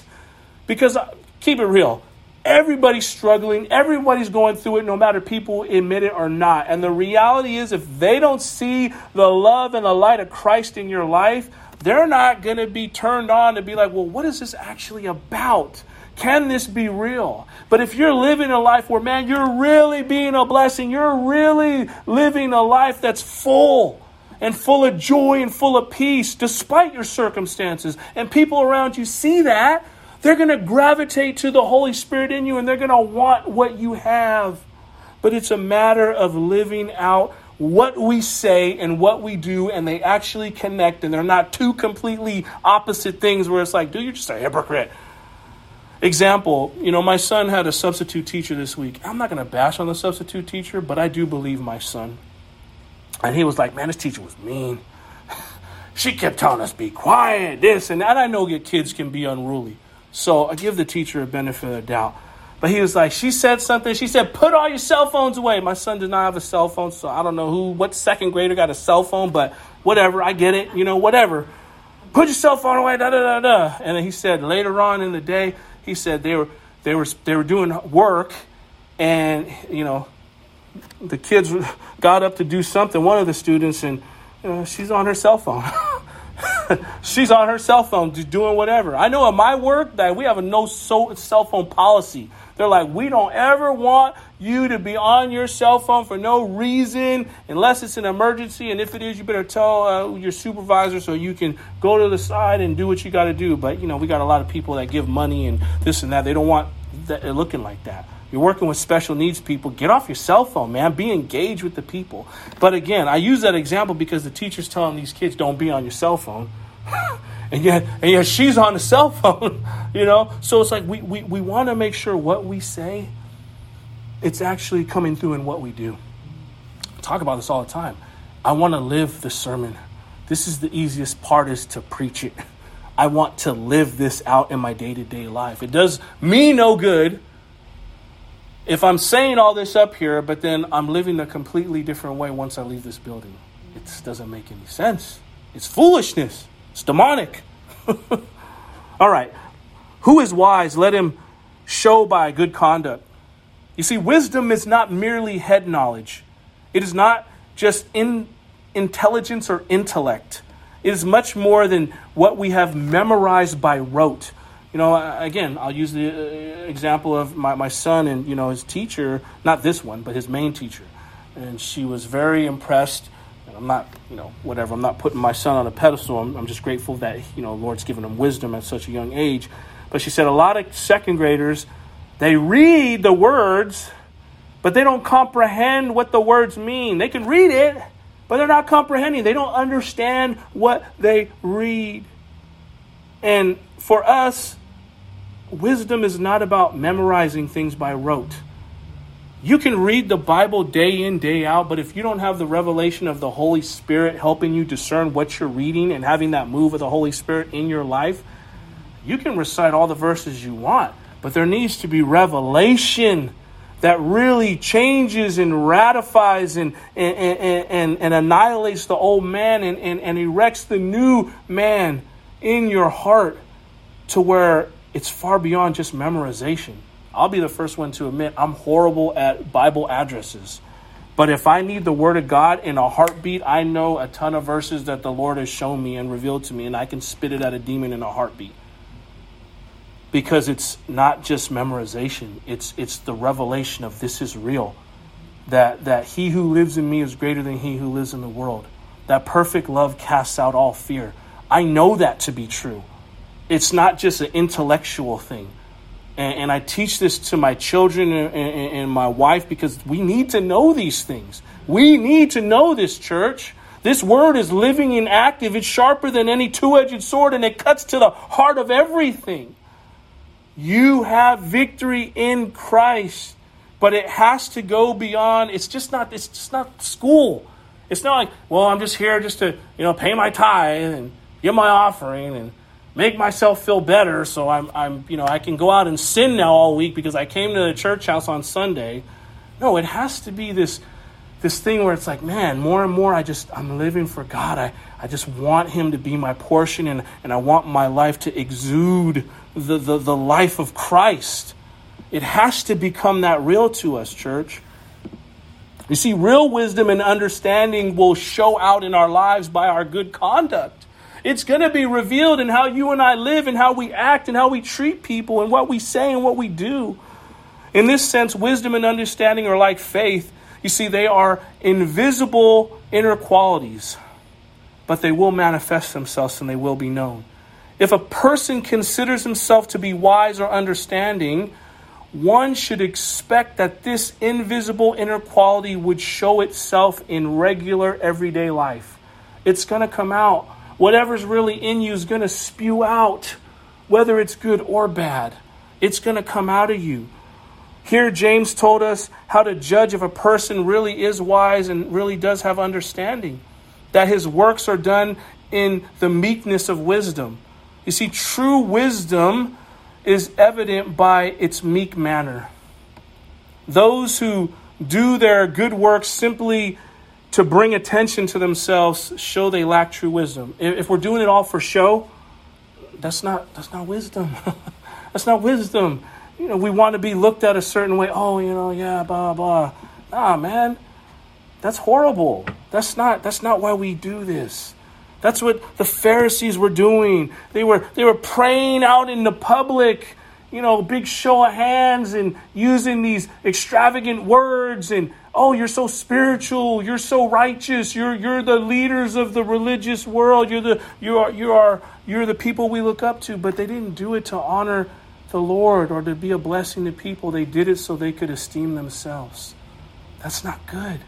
Because uh, keep it real, everybody's struggling, everybody's going through it no matter people admit it or not. And the reality is if they don't see the love and the light of Christ in your life, they're not going to be turned on to be like, well, what is this actually about? Can this be real? But if you're living a life where, man, you're really being a blessing, you're really living a life that's full and full of joy and full of peace despite your circumstances, and people around you see that, they're going to gravitate to the Holy Spirit in you and they're going to want what you have. But it's a matter of living out what we say and what we do, and they actually connect, and they're not two completely opposite things where it's like, dude, you're just a hypocrite. Example, you know, my son had a substitute teacher this week. I'm not going to bash on the substitute teacher, but I do believe my son. And he was like, man, this teacher was mean. she kept telling us, be quiet, this and that. I know that kids can be unruly. So I give the teacher a benefit of the doubt. But he was like, she said something. She said, put all your cell phones away. My son did not have a cell phone, so I don't know who, what second grader got a cell phone, but whatever, I get it, you know, whatever. Put your cell phone away, da da da da. And then he said later on in the day, he said they were they were they were doing work, and you know, the kids got up to do something. One of the students, and she's on her cell phone. she's on her cell phone just doing whatever. I know at my work that we have a no cell phone policy. They're like, we don't ever want you to be on your cell phone for no reason unless it's an emergency. And if it is, you better tell uh, your supervisor so you can go to the side and do what you got to do. But, you know, we got a lot of people that give money and this and that. They don't want that looking like that. You're working with special needs people. Get off your cell phone, man. Be engaged with the people. But again, I use that example because the teacher's telling these kids don't be on your cell phone. and yet and yet she's on the cell phone you know so it's like we, we, we want to make sure what we say it's actually coming through in what we do I talk about this all the time i want to live the sermon this is the easiest part is to preach it i want to live this out in my day-to-day life it does me no good if i'm saying all this up here but then i'm living a completely different way once i leave this building it doesn't make any sense it's foolishness it's demonic. All right. Who is wise? Let him show by good conduct. You see, wisdom is not merely head knowledge, it is not just in intelligence or intellect. It is much more than what we have memorized by rote. You know, again, I'll use the uh, example of my, my son and, you know, his teacher, not this one, but his main teacher. And she was very impressed I'm not, you know, whatever. I'm not putting my son on a pedestal. I'm, I'm just grateful that, you know, Lord's given him wisdom at such a young age. But she said a lot of second graders, they read the words, but they don't comprehend what the words mean. They can read it, but they're not comprehending. They don't understand what they read. And for us, wisdom is not about memorizing things by rote. You can read the Bible day in, day out, but if you don't have the revelation of the Holy Spirit helping you discern what you're reading and having that move of the Holy Spirit in your life, you can recite all the verses you want, but there needs to be revelation that really changes and ratifies and, and, and, and, and annihilates the old man and, and, and erects the new man in your heart to where it's far beyond just memorization. I'll be the first one to admit I'm horrible at Bible addresses. But if I need the Word of God in a heartbeat, I know a ton of verses that the Lord has shown me and revealed to me, and I can spit it at a demon in a heartbeat. Because it's not just memorization, it's, it's the revelation of this is real. That, that he who lives in me is greater than he who lives in the world. That perfect love casts out all fear. I know that to be true. It's not just an intellectual thing and, and I teach this to my children and, and, and my wife because we need to know these things. We need to know this, church. This word is living and active. It's sharper than any two edged sword and it cuts to the heart of everything. You have victory in Christ, but it has to go beyond. It's just not. It's just not school. It's not like, well, I'm just here just to you know pay my tithe and give my offering and make myself feel better so I'm, I'm you know i can go out and sin now all week because i came to the church house on sunday. No it has to be this this thing where it's like man more and more i just i'm living for god. I, I just want him to be my portion and, and i want my life to exude the, the, the life of christ. It has to become that real to us church. You see real wisdom and understanding will show out in our lives by our good conduct it's going to be revealed in how you and I live and how we act and how we treat people and what we say and what we do. In this sense, wisdom and understanding are like faith. You see, they are invisible inner qualities, but they will manifest themselves and they will be known. If a person considers himself to be wise or understanding, one should expect that this invisible inner quality would show itself in regular everyday life. It's going to come out. Whatever's really in you is going to spew out, whether it's good or bad. It's going to come out of you. Here, James told us how to judge if a person really is wise and really does have understanding, that his works are done in the meekness of wisdom. You see, true wisdom is evident by its meek manner. Those who do their good works simply to bring attention to themselves show they lack true wisdom. If we're doing it all for show, that's not that's not wisdom. that's not wisdom. You know, we want to be looked at a certain way. Oh, you know, yeah, blah blah. Nah, man, that's horrible. That's not that's not why we do this. That's what the Pharisees were doing. They were they were praying out in the public, you know, big show of hands and using these extravagant words and oh, you're so spiritual, you're so righteous, you're you're the leaders of the religious world, you're the you are you are you're the people we look up to, but they didn't do it to honor the Lord or to be a blessing to people. They did it so they could esteem themselves. That's not good.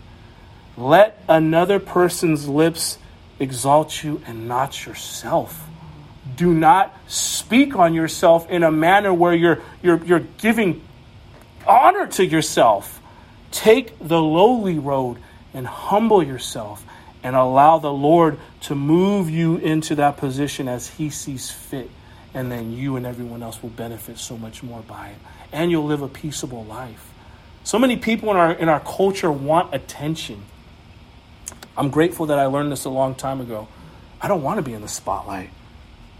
Let another person's lips exalt you and not yourself. Do not speak on yourself in a manner where you're, you're, you're giving honor to yourself. Take the lowly road and humble yourself and allow the Lord to move you into that position as He sees fit. And then you and everyone else will benefit so much more by it. And you'll live a peaceable life. So many people in our, in our culture want attention. I'm grateful that I learned this a long time ago. I don't want to be in the spotlight.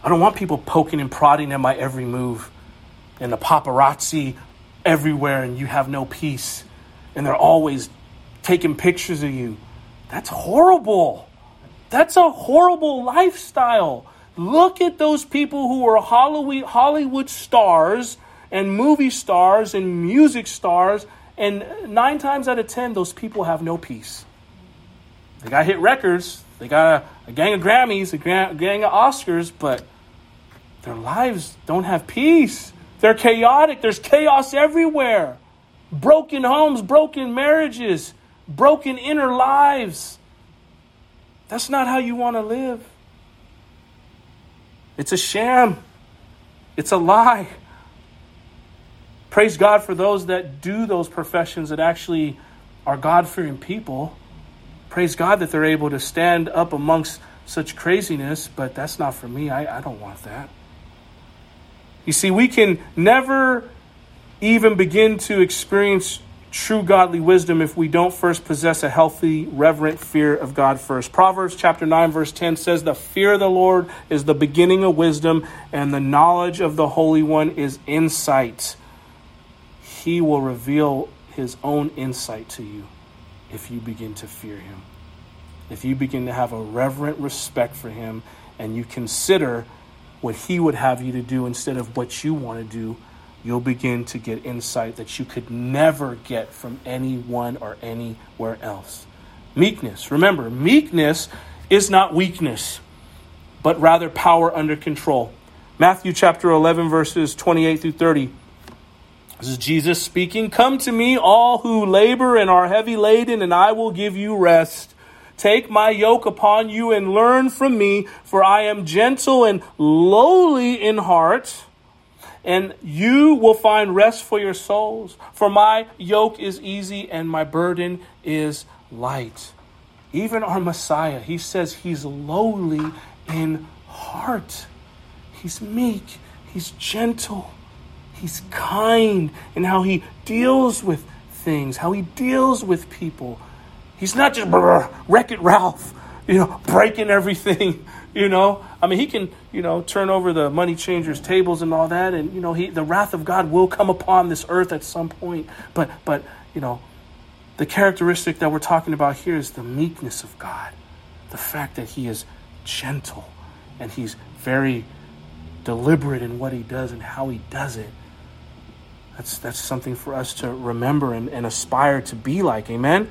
I don't want people poking and prodding at my every move and the paparazzi everywhere and you have no peace and they're always taking pictures of you. That's horrible. That's a horrible lifestyle. Look at those people who are Hollywood stars and movie stars and music stars, and nine times out of ten, those people have no peace. They got hit records. They got a, a gang of Grammys, a, a gang of Oscars, but their lives don't have peace. They're chaotic. There's chaos everywhere. Broken homes, broken marriages, broken inner lives. That's not how you want to live. It's a sham. It's a lie. Praise God for those that do those professions that actually are God fearing people praise God that they're able to stand up amongst such craziness, but that's not for me. I, I don't want that. You see, we can never even begin to experience true godly wisdom if we don't first possess a healthy, reverent fear of God first. Proverbs chapter 9, verse 10 says, The fear of the Lord is the beginning of wisdom, and the knowledge of the Holy One is insight. He will reveal his own insight to you if you begin to fear him. If you begin to have a reverent respect for him and you consider what he would have you to do instead of what you want to do, you'll begin to get insight that you could never get from anyone or anywhere else. Meekness. Remember, meekness is not weakness, but rather power under control. Matthew chapter 11, verses 28 through 30. This is Jesus speaking. Come to me, all who labor and are heavy laden, and I will give you rest. Take my yoke upon you and learn from me, for I am gentle and lowly in heart, and you will find rest for your souls. For my yoke is easy and my burden is light. Even our Messiah, he says he's lowly in heart. He's meek, he's gentle. He's kind in how he deals with things, how he deals with people. He's not just Wreck It Ralph, you know, breaking everything, you know. I mean, he can, you know, turn over the money changers' tables and all that, and you know, he the wrath of God will come upon this earth at some point. But, but, you know, the characteristic that we're talking about here is the meekness of God, the fact that He is gentle and He's very deliberate in what He does and how He does it. That's, that's something for us to remember and, and aspire to be like. Amen?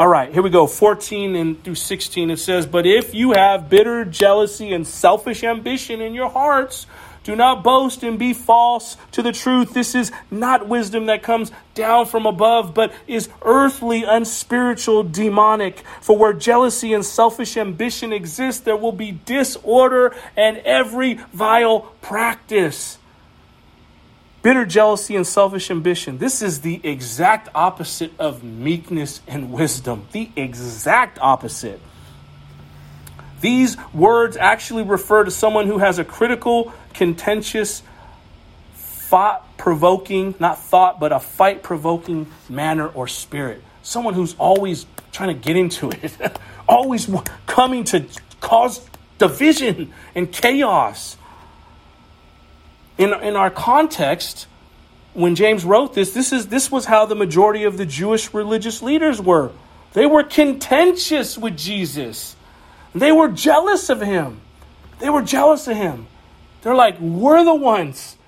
All right, here we go. 14 and through 16 it says, But if you have bitter jealousy and selfish ambition in your hearts, Do not boast and be false to the truth. This is not wisdom that comes down from above, but is earthly, unspiritual, demonic. For where jealousy and selfish ambition exist, there will be disorder and every vile practice. Bitter jealousy and selfish ambition. This is the exact opposite of meekness and wisdom. The exact opposite. These words actually refer to someone who has a critical, contentious, thought provoking, not thought, but a fight provoking manner or spirit. Someone who's always trying to get into it, always coming to cause division and chaos. In, in our context, when James wrote this, this, is, this was how the majority of the Jewish religious leaders were. They were contentious with Jesus. They were jealous of him. They were jealous of him. They're like, we're the ones.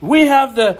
We have the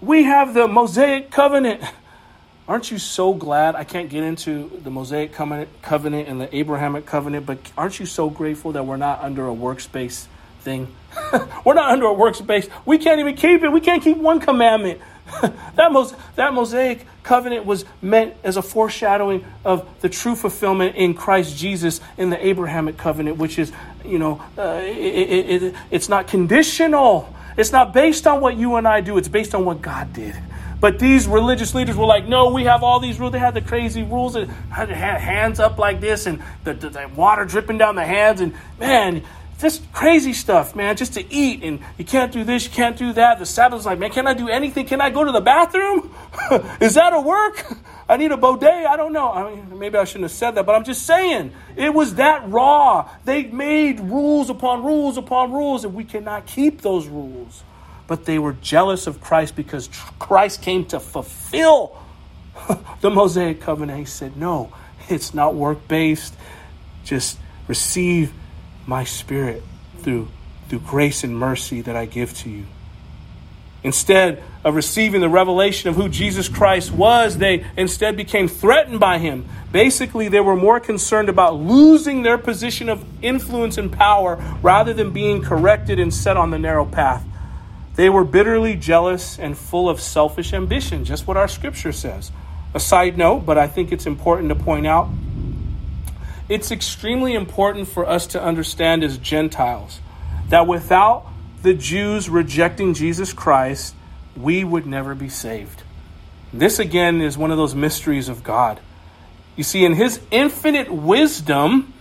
we have the Mosaic covenant. Aren't you so glad? I can't get into the Mosaic covenant and the Abrahamic covenant, but aren't you so grateful that we're not under a workspace thing? we're not under a workspace. We can't even keep it. We can't keep one commandment. that, Mos- that Mosaic covenant was meant as a foreshadowing of the true fulfillment in Christ Jesus in the Abrahamic covenant, which is, you know, uh, it, it, it, it's not conditional. It's not based on what you and I do, it's based on what God did. But these religious leaders were like, no, we have all these rules. They had the crazy rules that had hands up like this and the, the, the water dripping down the hands. And man, just crazy stuff, man, just to eat. And you can't do this, you can't do that. The Sabbath's like, man, can I do anything? Can I go to the bathroom? Is that a work? I need a bidet. I don't know. I mean, maybe I shouldn't have said that, but I'm just saying it was that raw. They made rules upon rules upon rules, and we cannot keep those rules. But they were jealous of Christ because Christ came to fulfill the Mosaic covenant. He said, No, it's not work based. Just receive my spirit through, through grace and mercy that I give to you. Instead of receiving the revelation of who Jesus Christ was, they instead became threatened by him. Basically, they were more concerned about losing their position of influence and power rather than being corrected and set on the narrow path. They were bitterly jealous and full of selfish ambition, just what our scripture says. A side note, but I think it's important to point out it's extremely important for us to understand as Gentiles that without the Jews rejecting Jesus Christ, we would never be saved. This again is one of those mysteries of God. You see, in his infinite wisdom,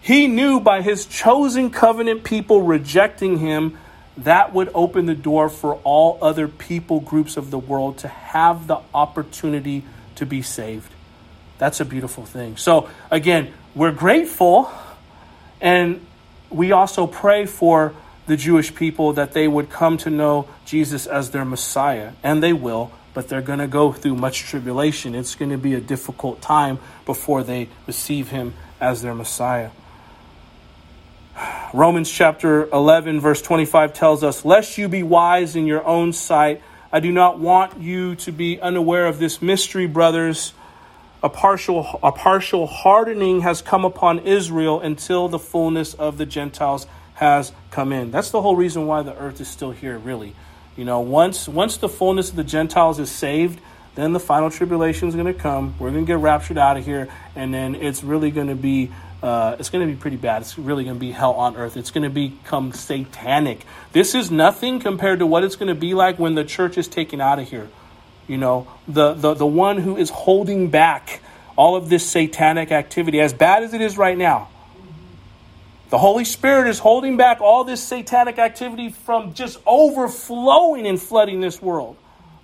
he knew by his chosen covenant people rejecting him, that would open the door for all other people groups of the world to have the opportunity to be saved. That's a beautiful thing. So, again, we're grateful and we also pray for the Jewish people that they would come to know Jesus as their Messiah. And they will, but they're going to go through much tribulation. It's going to be a difficult time before they receive him as their Messiah. Romans chapter 11, verse 25 tells us, Lest you be wise in your own sight, I do not want you to be unaware of this mystery, brothers a partial, a partial hardening has come upon Israel until the fullness of the Gentiles has come in. That's the whole reason why the earth is still here, really. You know, once once the fullness of the Gentiles is saved, then the final tribulation is going to come. We're going to get raptured out of here, and then it's really going to be uh, it's going to be pretty bad. It's really going to be hell on earth. It's going to become satanic. This is nothing compared to what it's going to be like when the church is taken out of here. You know, the, the, the one who is holding back all of this satanic activity, as bad as it is right now. The Holy Spirit is holding back all this satanic activity from just overflowing and flooding this world.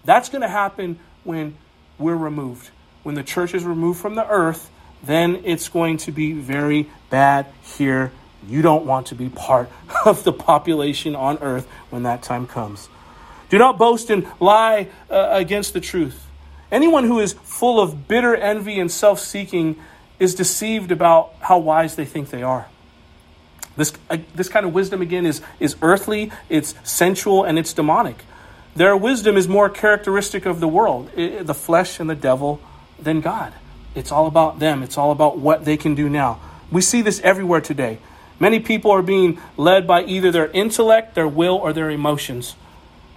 That's going to happen when we're removed. When the church is removed from the earth, then it's going to be very bad here. You don't want to be part of the population on earth when that time comes. Do not boast and lie uh, against the truth. Anyone who is full of bitter envy and self seeking is deceived about how wise they think they are. This, uh, this kind of wisdom, again, is, is earthly, it's sensual, and it's demonic. Their wisdom is more characteristic of the world, it, the flesh and the devil, than God. It's all about them, it's all about what they can do now. We see this everywhere today. Many people are being led by either their intellect, their will, or their emotions.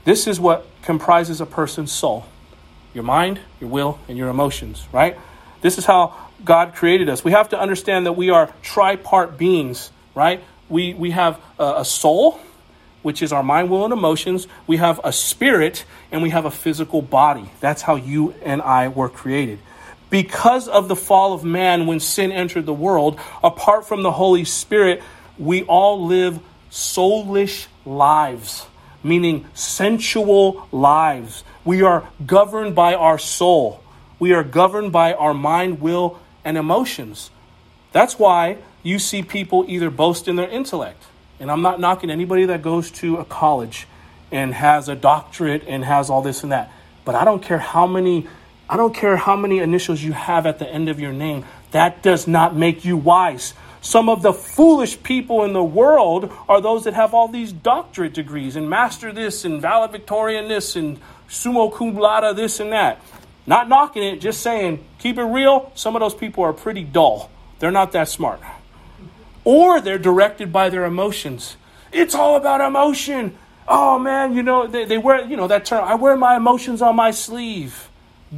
This is what comprises a person's soul your mind, your will, and your emotions, right? This is how God created us. We have to understand that we are tripart beings, right? We, we have a, a soul, which is our mind, will, and emotions. We have a spirit, and we have a physical body. That's how you and I were created. Because of the fall of man, when sin entered the world, apart from the Holy Spirit, we all live soulish lives, meaning sensual lives. We are governed by our soul. We are governed by our mind, will, and emotions. That's why you see people either boast in their intellect. And I'm not knocking anybody that goes to a college and has a doctorate and has all this and that. But I don't care how many I don't care how many initials you have at the end of your name. That does not make you wise. Some of the foolish people in the world are those that have all these doctorate degrees and master this and valedictorian this and summa cum laude this and that. Not knocking it, just saying, keep it real. Some of those people are pretty dull. They're not that smart. Or they're directed by their emotions. It's all about emotion. Oh man, you know, they, they wear, you know, that term, I wear my emotions on my sleeve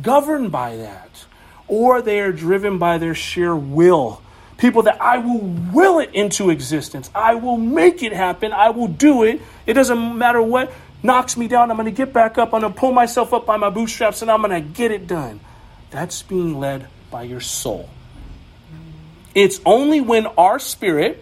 governed by that, or they are driven by their sheer will. People that I will will it into existence. I will make it happen. I will do it. It doesn't matter what knocks me down. I'm going to get back up. I'm going to pull myself up by my bootstraps and I'm going to get it done. That's being led by your soul. It's only when our spirit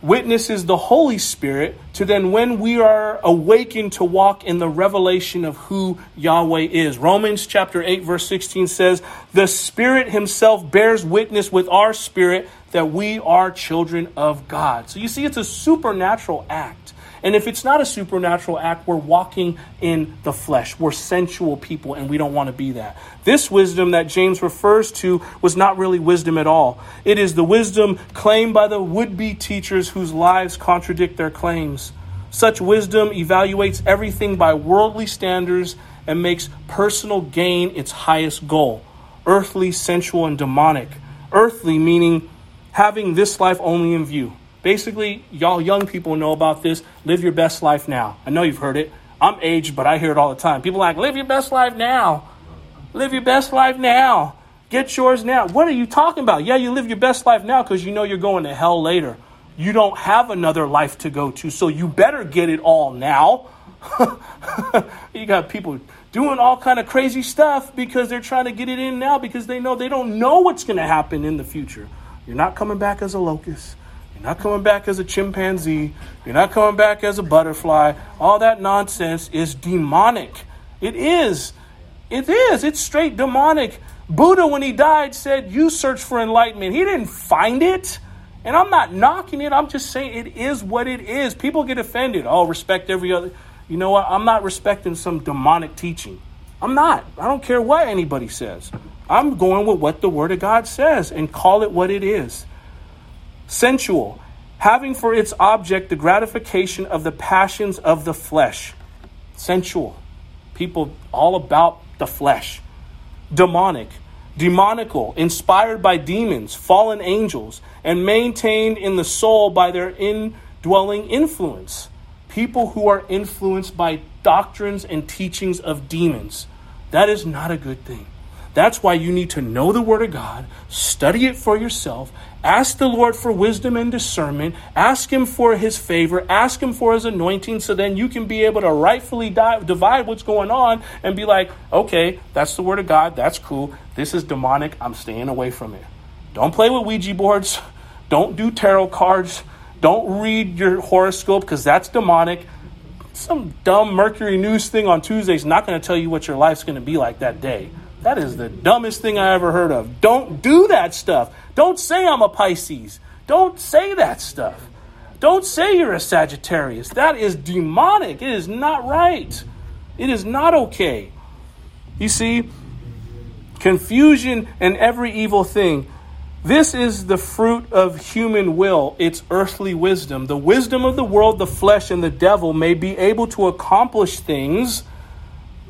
witnesses the Holy Spirit to then when we are awakened to walk in the revelation of who Yahweh is. Romans chapter 8 verse 16 says, "The Spirit himself bears witness with our spirit that we are children of God." So you see it's a supernatural act. And if it's not a supernatural act, we're walking in the flesh. We're sensual people, and we don't want to be that. This wisdom that James refers to was not really wisdom at all. It is the wisdom claimed by the would be teachers whose lives contradict their claims. Such wisdom evaluates everything by worldly standards and makes personal gain its highest goal earthly, sensual, and demonic. Earthly meaning having this life only in view. Basically, y'all young people know about this. Live your best life now. I know you've heard it. I'm aged, but I hear it all the time. People like, live your best life now. Live your best life now. Get yours now. What are you talking about? Yeah, you live your best life now because you know you're going to hell later. You don't have another life to go to, so you better get it all now. you got people doing all kind of crazy stuff because they're trying to get it in now because they know they don't know what's going to happen in the future. You're not coming back as a locust. You're not coming back as a chimpanzee. You're not coming back as a butterfly. All that nonsense is demonic. It is. It is. It's straight demonic. Buddha, when he died, said, You search for enlightenment. He didn't find it. And I'm not knocking it. I'm just saying it is what it is. People get offended. Oh, respect every other. You know what? I'm not respecting some demonic teaching. I'm not. I don't care what anybody says. I'm going with what the Word of God says and call it what it is sensual, having for its object the gratification of the passions of the flesh. Sensual. People all about the flesh. Demonic. Demonical, inspired by demons, fallen angels, and maintained in the soul by their indwelling influence. People who are influenced by doctrines and teachings of demons. That is not a good thing. That's why you need to know the Word of God, study it for yourself, ask the Lord for wisdom and discernment, ask Him for His favor, ask Him for His anointing, so then you can be able to rightfully divide what's going on and be like, okay, that's the Word of God, that's cool. This is demonic, I'm staying away from it. Don't play with Ouija boards, don't do tarot cards, don't read your horoscope because that's demonic. Some dumb Mercury News thing on Tuesday is not going to tell you what your life's going to be like that day. That is the dumbest thing I ever heard of. Don't do that stuff. Don't say I'm a Pisces. Don't say that stuff. Don't say you're a Sagittarius. That is demonic. It is not right. It is not okay. You see, confusion and every evil thing. This is the fruit of human will, its earthly wisdom. The wisdom of the world, the flesh, and the devil may be able to accomplish things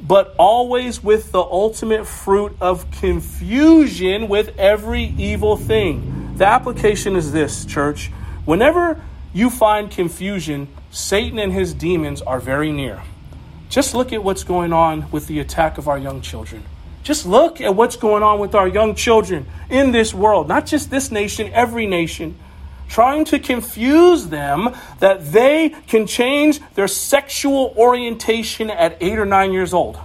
but always with the ultimate fruit of confusion with every evil thing. The application is this, church. Whenever you find confusion, Satan and his demons are very near. Just look at what's going on with the attack of our young children. Just look at what's going on with our young children in this world, not just this nation, every nation. Trying to confuse them that they can change their sexual orientation at eight or nine years old.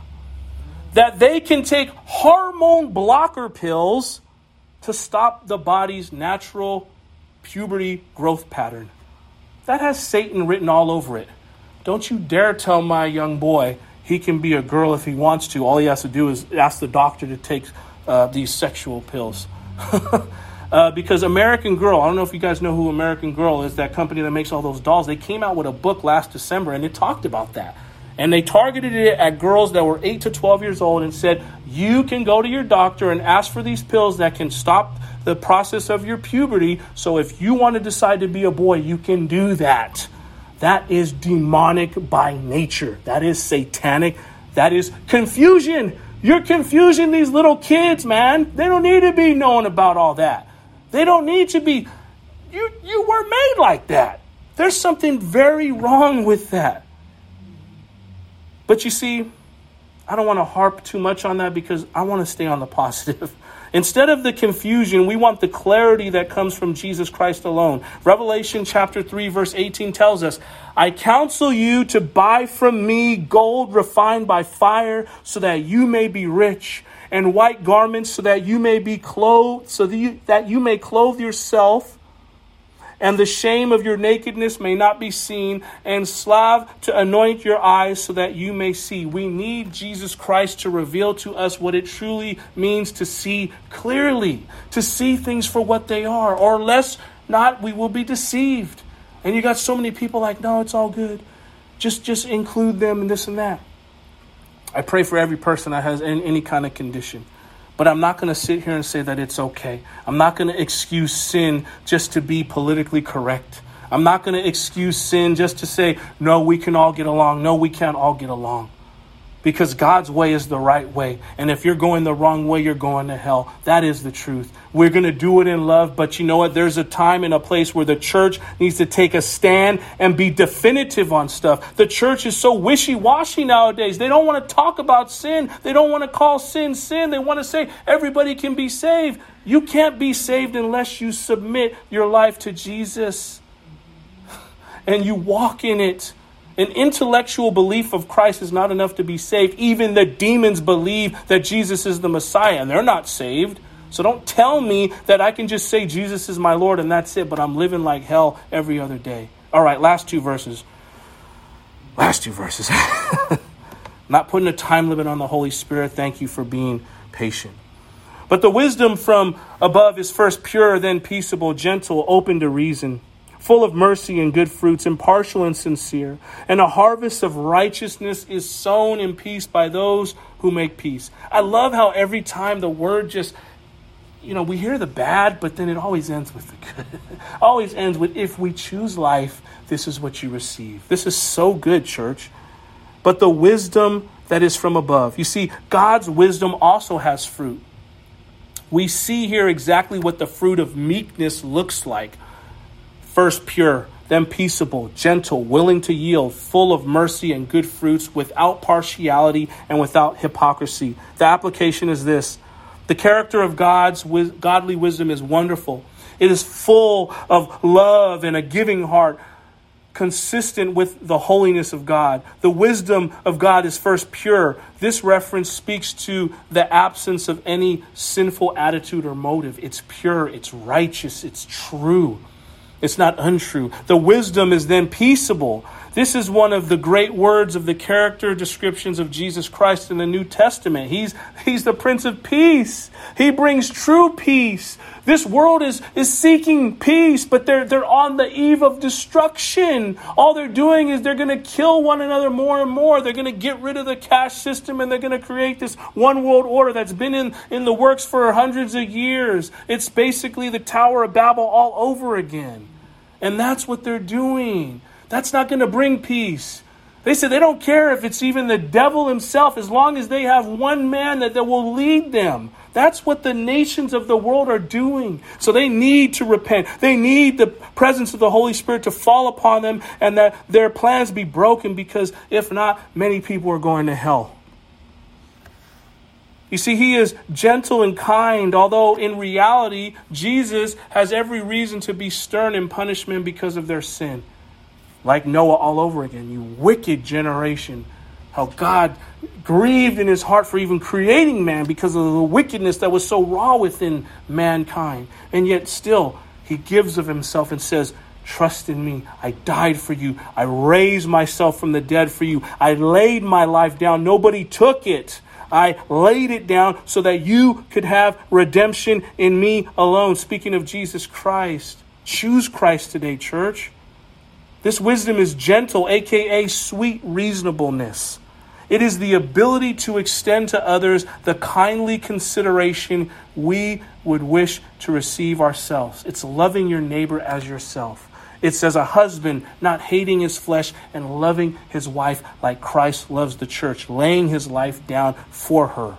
That they can take hormone blocker pills to stop the body's natural puberty growth pattern. That has Satan written all over it. Don't you dare tell my young boy he can be a girl if he wants to. All he has to do is ask the doctor to take uh, these sexual pills. uh, because American Girl, I don't know if you guys know who American Girl is, that company that makes all those dolls. They came out with a book last December and it talked about that. And they targeted it at girls that were 8 to 12 years old and said, You can go to your doctor and ask for these pills that can stop the process of your puberty. So if you want to decide to be a boy, you can do that. That is demonic by nature. That is satanic. That is confusion. You're confusing these little kids, man. They don't need to be knowing about all that. They don't need to be. You, you were made like that. There's something very wrong with that. But you see, I don't want to harp too much on that because I want to stay on the positive. Instead of the confusion, we want the clarity that comes from Jesus Christ alone. Revelation chapter 3 verse 18 tells us, I counsel you to buy from me gold refined by fire so that you may be rich and white garments so that you may be clothed, so that you, that you may clothe yourself and the shame of your nakedness may not be seen, and salve to anoint your eyes so that you may see. We need Jesus Christ to reveal to us what it truly means to see clearly, to see things for what they are, or less not, we will be deceived. And you got so many people like, no, it's all good. Just just include them and this and that. I pray for every person that has any, any kind of condition. But I'm not going to sit here and say that it's okay. I'm not going to excuse sin just to be politically correct. I'm not going to excuse sin just to say, no, we can all get along. No, we can't all get along because God's way is the right way. And if you're going the wrong way, you're going to hell. That is the truth. We're going to do it in love, but you know what? There's a time and a place where the church needs to take a stand and be definitive on stuff. The church is so wishy washy nowadays. They don't want to talk about sin, they don't want to call sin sin. They want to say everybody can be saved. You can't be saved unless you submit your life to Jesus and you walk in it. An intellectual belief of Christ is not enough to be saved. Even the demons believe that Jesus is the Messiah, and they're not saved. So don't tell me that I can just say Jesus is my Lord and that's it, but I'm living like hell every other day. All right, last two verses. Last two verses. not putting a time limit on the Holy Spirit. Thank you for being patient. But the wisdom from above is first pure, then peaceable, gentle, open to reason full of mercy and good fruits, impartial and sincere. And a harvest of righteousness is sown in peace by those who make peace. I love how every time the word just, you know, we hear the bad, but then it always ends with the good. always ends with, if we choose life, this is what you receive. This is so good, church. But the wisdom that is from above. You see, God's wisdom also has fruit. We see here exactly what the fruit of meekness looks like first pure, then peaceable, gentle, willing to yield, full of mercy and good fruits, without partiality and without hypocrisy. The application is this the character of God's godly wisdom is wonderful. It is full of love and a giving heart, consistent with the holiness of God. The wisdom of God is first pure. This reference speaks to the absence of any sinful attitude or motive. It's pure, it's righteous, it's true. It's not untrue. The wisdom is then peaceable. This is one of the great words of the character descriptions of Jesus Christ in the New Testament. He's, he's the Prince of Peace. He brings true peace. This world is, is seeking peace, but they're, they're on the eve of destruction. All they're doing is they're going to kill one another more and more. They're going to get rid of the cash system and they're going to create this one world order that's been in, in the works for hundreds of years. It's basically the Tower of Babel all over again. And that's what they're doing. That's not going to bring peace. They said they don't care if it's even the devil himself, as long as they have one man that, that will lead them. That's what the nations of the world are doing. So they need to repent. They need the presence of the Holy Spirit to fall upon them and that their plans be broken because if not, many people are going to hell. You see, he is gentle and kind, although in reality, Jesus has every reason to be stern in punishment because of their sin. Like Noah all over again, you wicked generation. How God grieved in his heart for even creating man because of the wickedness that was so raw within mankind. And yet, still, he gives of himself and says, Trust in me. I died for you. I raised myself from the dead for you. I laid my life down. Nobody took it. I laid it down so that you could have redemption in me alone. Speaking of Jesus Christ, choose Christ today, church. This wisdom is gentle, aka sweet reasonableness. It is the ability to extend to others the kindly consideration we would wish to receive ourselves. It's loving your neighbor as yourself. It says a husband not hating his flesh and loving his wife like Christ loves the church, laying his life down for her.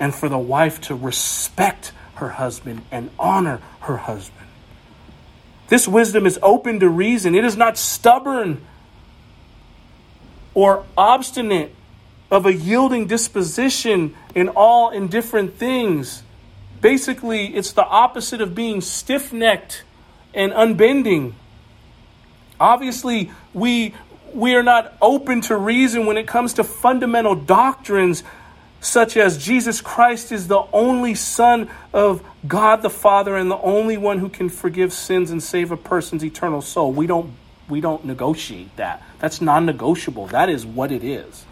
And for the wife to respect her husband and honor her husband. This wisdom is open to reason. It is not stubborn or obstinate of a yielding disposition in all indifferent things. Basically, it's the opposite of being stiff necked and unbending. Obviously, we we are not open to reason when it comes to fundamental doctrines such as Jesus Christ is the only Son of God the Father and the only one who can forgive sins and save a person's eternal soul. We don't we don't negotiate that. That's non-negotiable. That is what it is.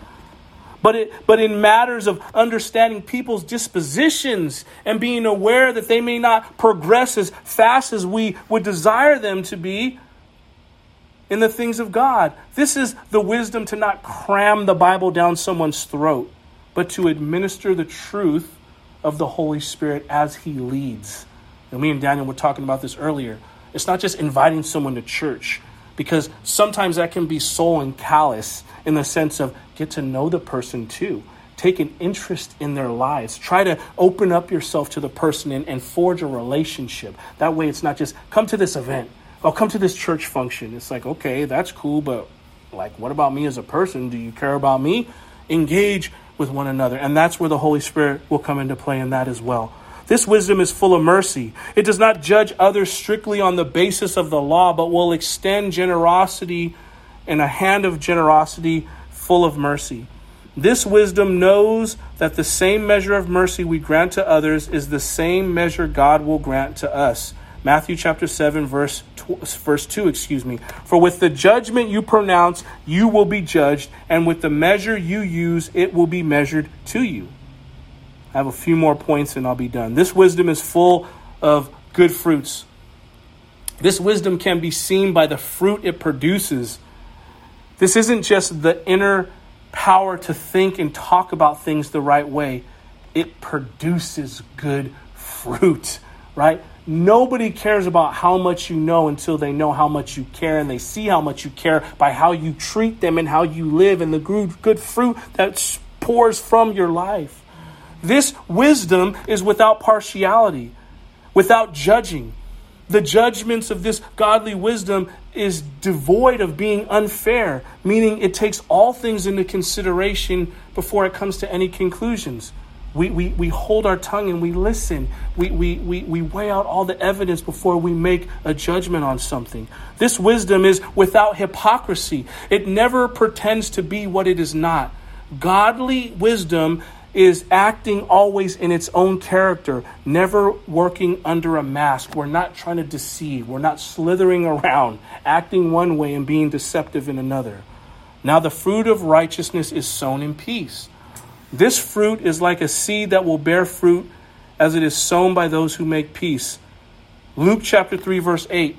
But it but in matters of understanding people's dispositions and being aware that they may not progress as fast as we would desire them to be, in the things of God. This is the wisdom to not cram the Bible down someone's throat, but to administer the truth of the Holy Spirit as He leads. And me and Daniel were talking about this earlier. It's not just inviting someone to church, because sometimes that can be soul and callous in the sense of get to know the person too. Take an interest in their lives. Try to open up yourself to the person and, and forge a relationship. That way, it's not just come to this event I'll come to this church function. It's like, okay, that's cool, but like, what about me as a person? Do you care about me? Engage with one another. And that's where the Holy Spirit will come into play in that as well. This wisdom is full of mercy. It does not judge others strictly on the basis of the law, but will extend generosity and a hand of generosity full of mercy. This wisdom knows that the same measure of mercy we grant to others is the same measure God will grant to us. Matthew chapter 7 verse verse 2, excuse me. For with the judgment you pronounce, you will be judged, and with the measure you use, it will be measured to you. I have a few more points and I'll be done. This wisdom is full of good fruits. This wisdom can be seen by the fruit it produces. This isn't just the inner power to think and talk about things the right way, it produces good fruit, right? Nobody cares about how much you know until they know how much you care, and they see how much you care by how you treat them and how you live and the good fruit that pours from your life. This wisdom is without partiality, without judging. The judgments of this godly wisdom is devoid of being unfair, meaning it takes all things into consideration before it comes to any conclusions. We, we, we hold our tongue and we listen. We, we, we, we weigh out all the evidence before we make a judgment on something. This wisdom is without hypocrisy, it never pretends to be what it is not. Godly wisdom is acting always in its own character, never working under a mask. We're not trying to deceive, we're not slithering around, acting one way and being deceptive in another. Now, the fruit of righteousness is sown in peace this fruit is like a seed that will bear fruit as it is sown by those who make peace. Luke chapter 3, verse 8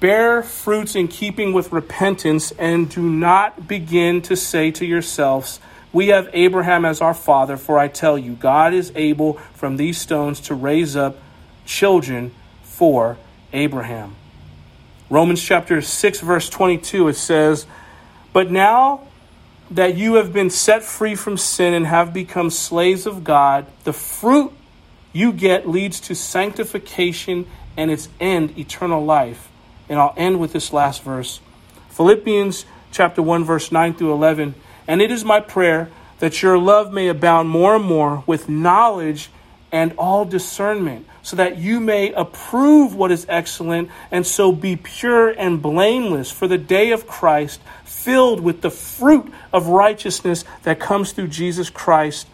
Bear fruits in keeping with repentance, and do not begin to say to yourselves, We have Abraham as our father, for I tell you, God is able from these stones to raise up children for Abraham. Romans chapter 6, verse 22, it says, But now that you have been set free from sin and have become slaves of God, the fruit you get leads to sanctification and its end, eternal life. And I'll end with this last verse Philippians chapter 1, verse 9 through 11. And it is my prayer that your love may abound more and more with knowledge and all discernment, so that you may approve what is excellent, and so be pure and blameless for the day of Christ, filled with the fruit of righteousness that comes through Jesus Christ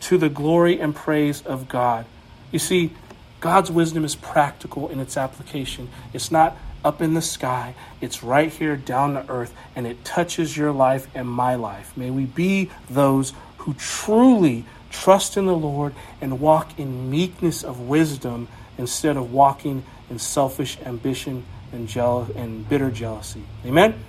to the glory and praise of God. You see, God's wisdom is practical in its application. It's not up in the sky, it's right here down to earth, and it touches your life and my life. May we be those who truly trust in the Lord and walk in meekness of wisdom instead of walking in selfish ambition and and bitter jealousy. Amen.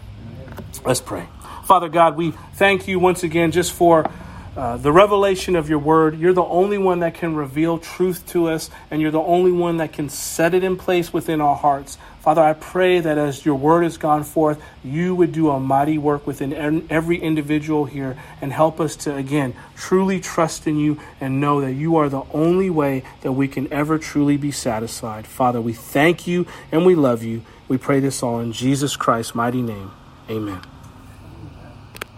Let's pray. Father God, we thank you once again just for uh, the revelation of your word. You're the only one that can reveal truth to us, and you're the only one that can set it in place within our hearts. Father, I pray that as your word has gone forth, you would do a mighty work within every individual here and help us to, again, truly trust in you and know that you are the only way that we can ever truly be satisfied. Father, we thank you and we love you. We pray this all in Jesus Christ's mighty name. Amen.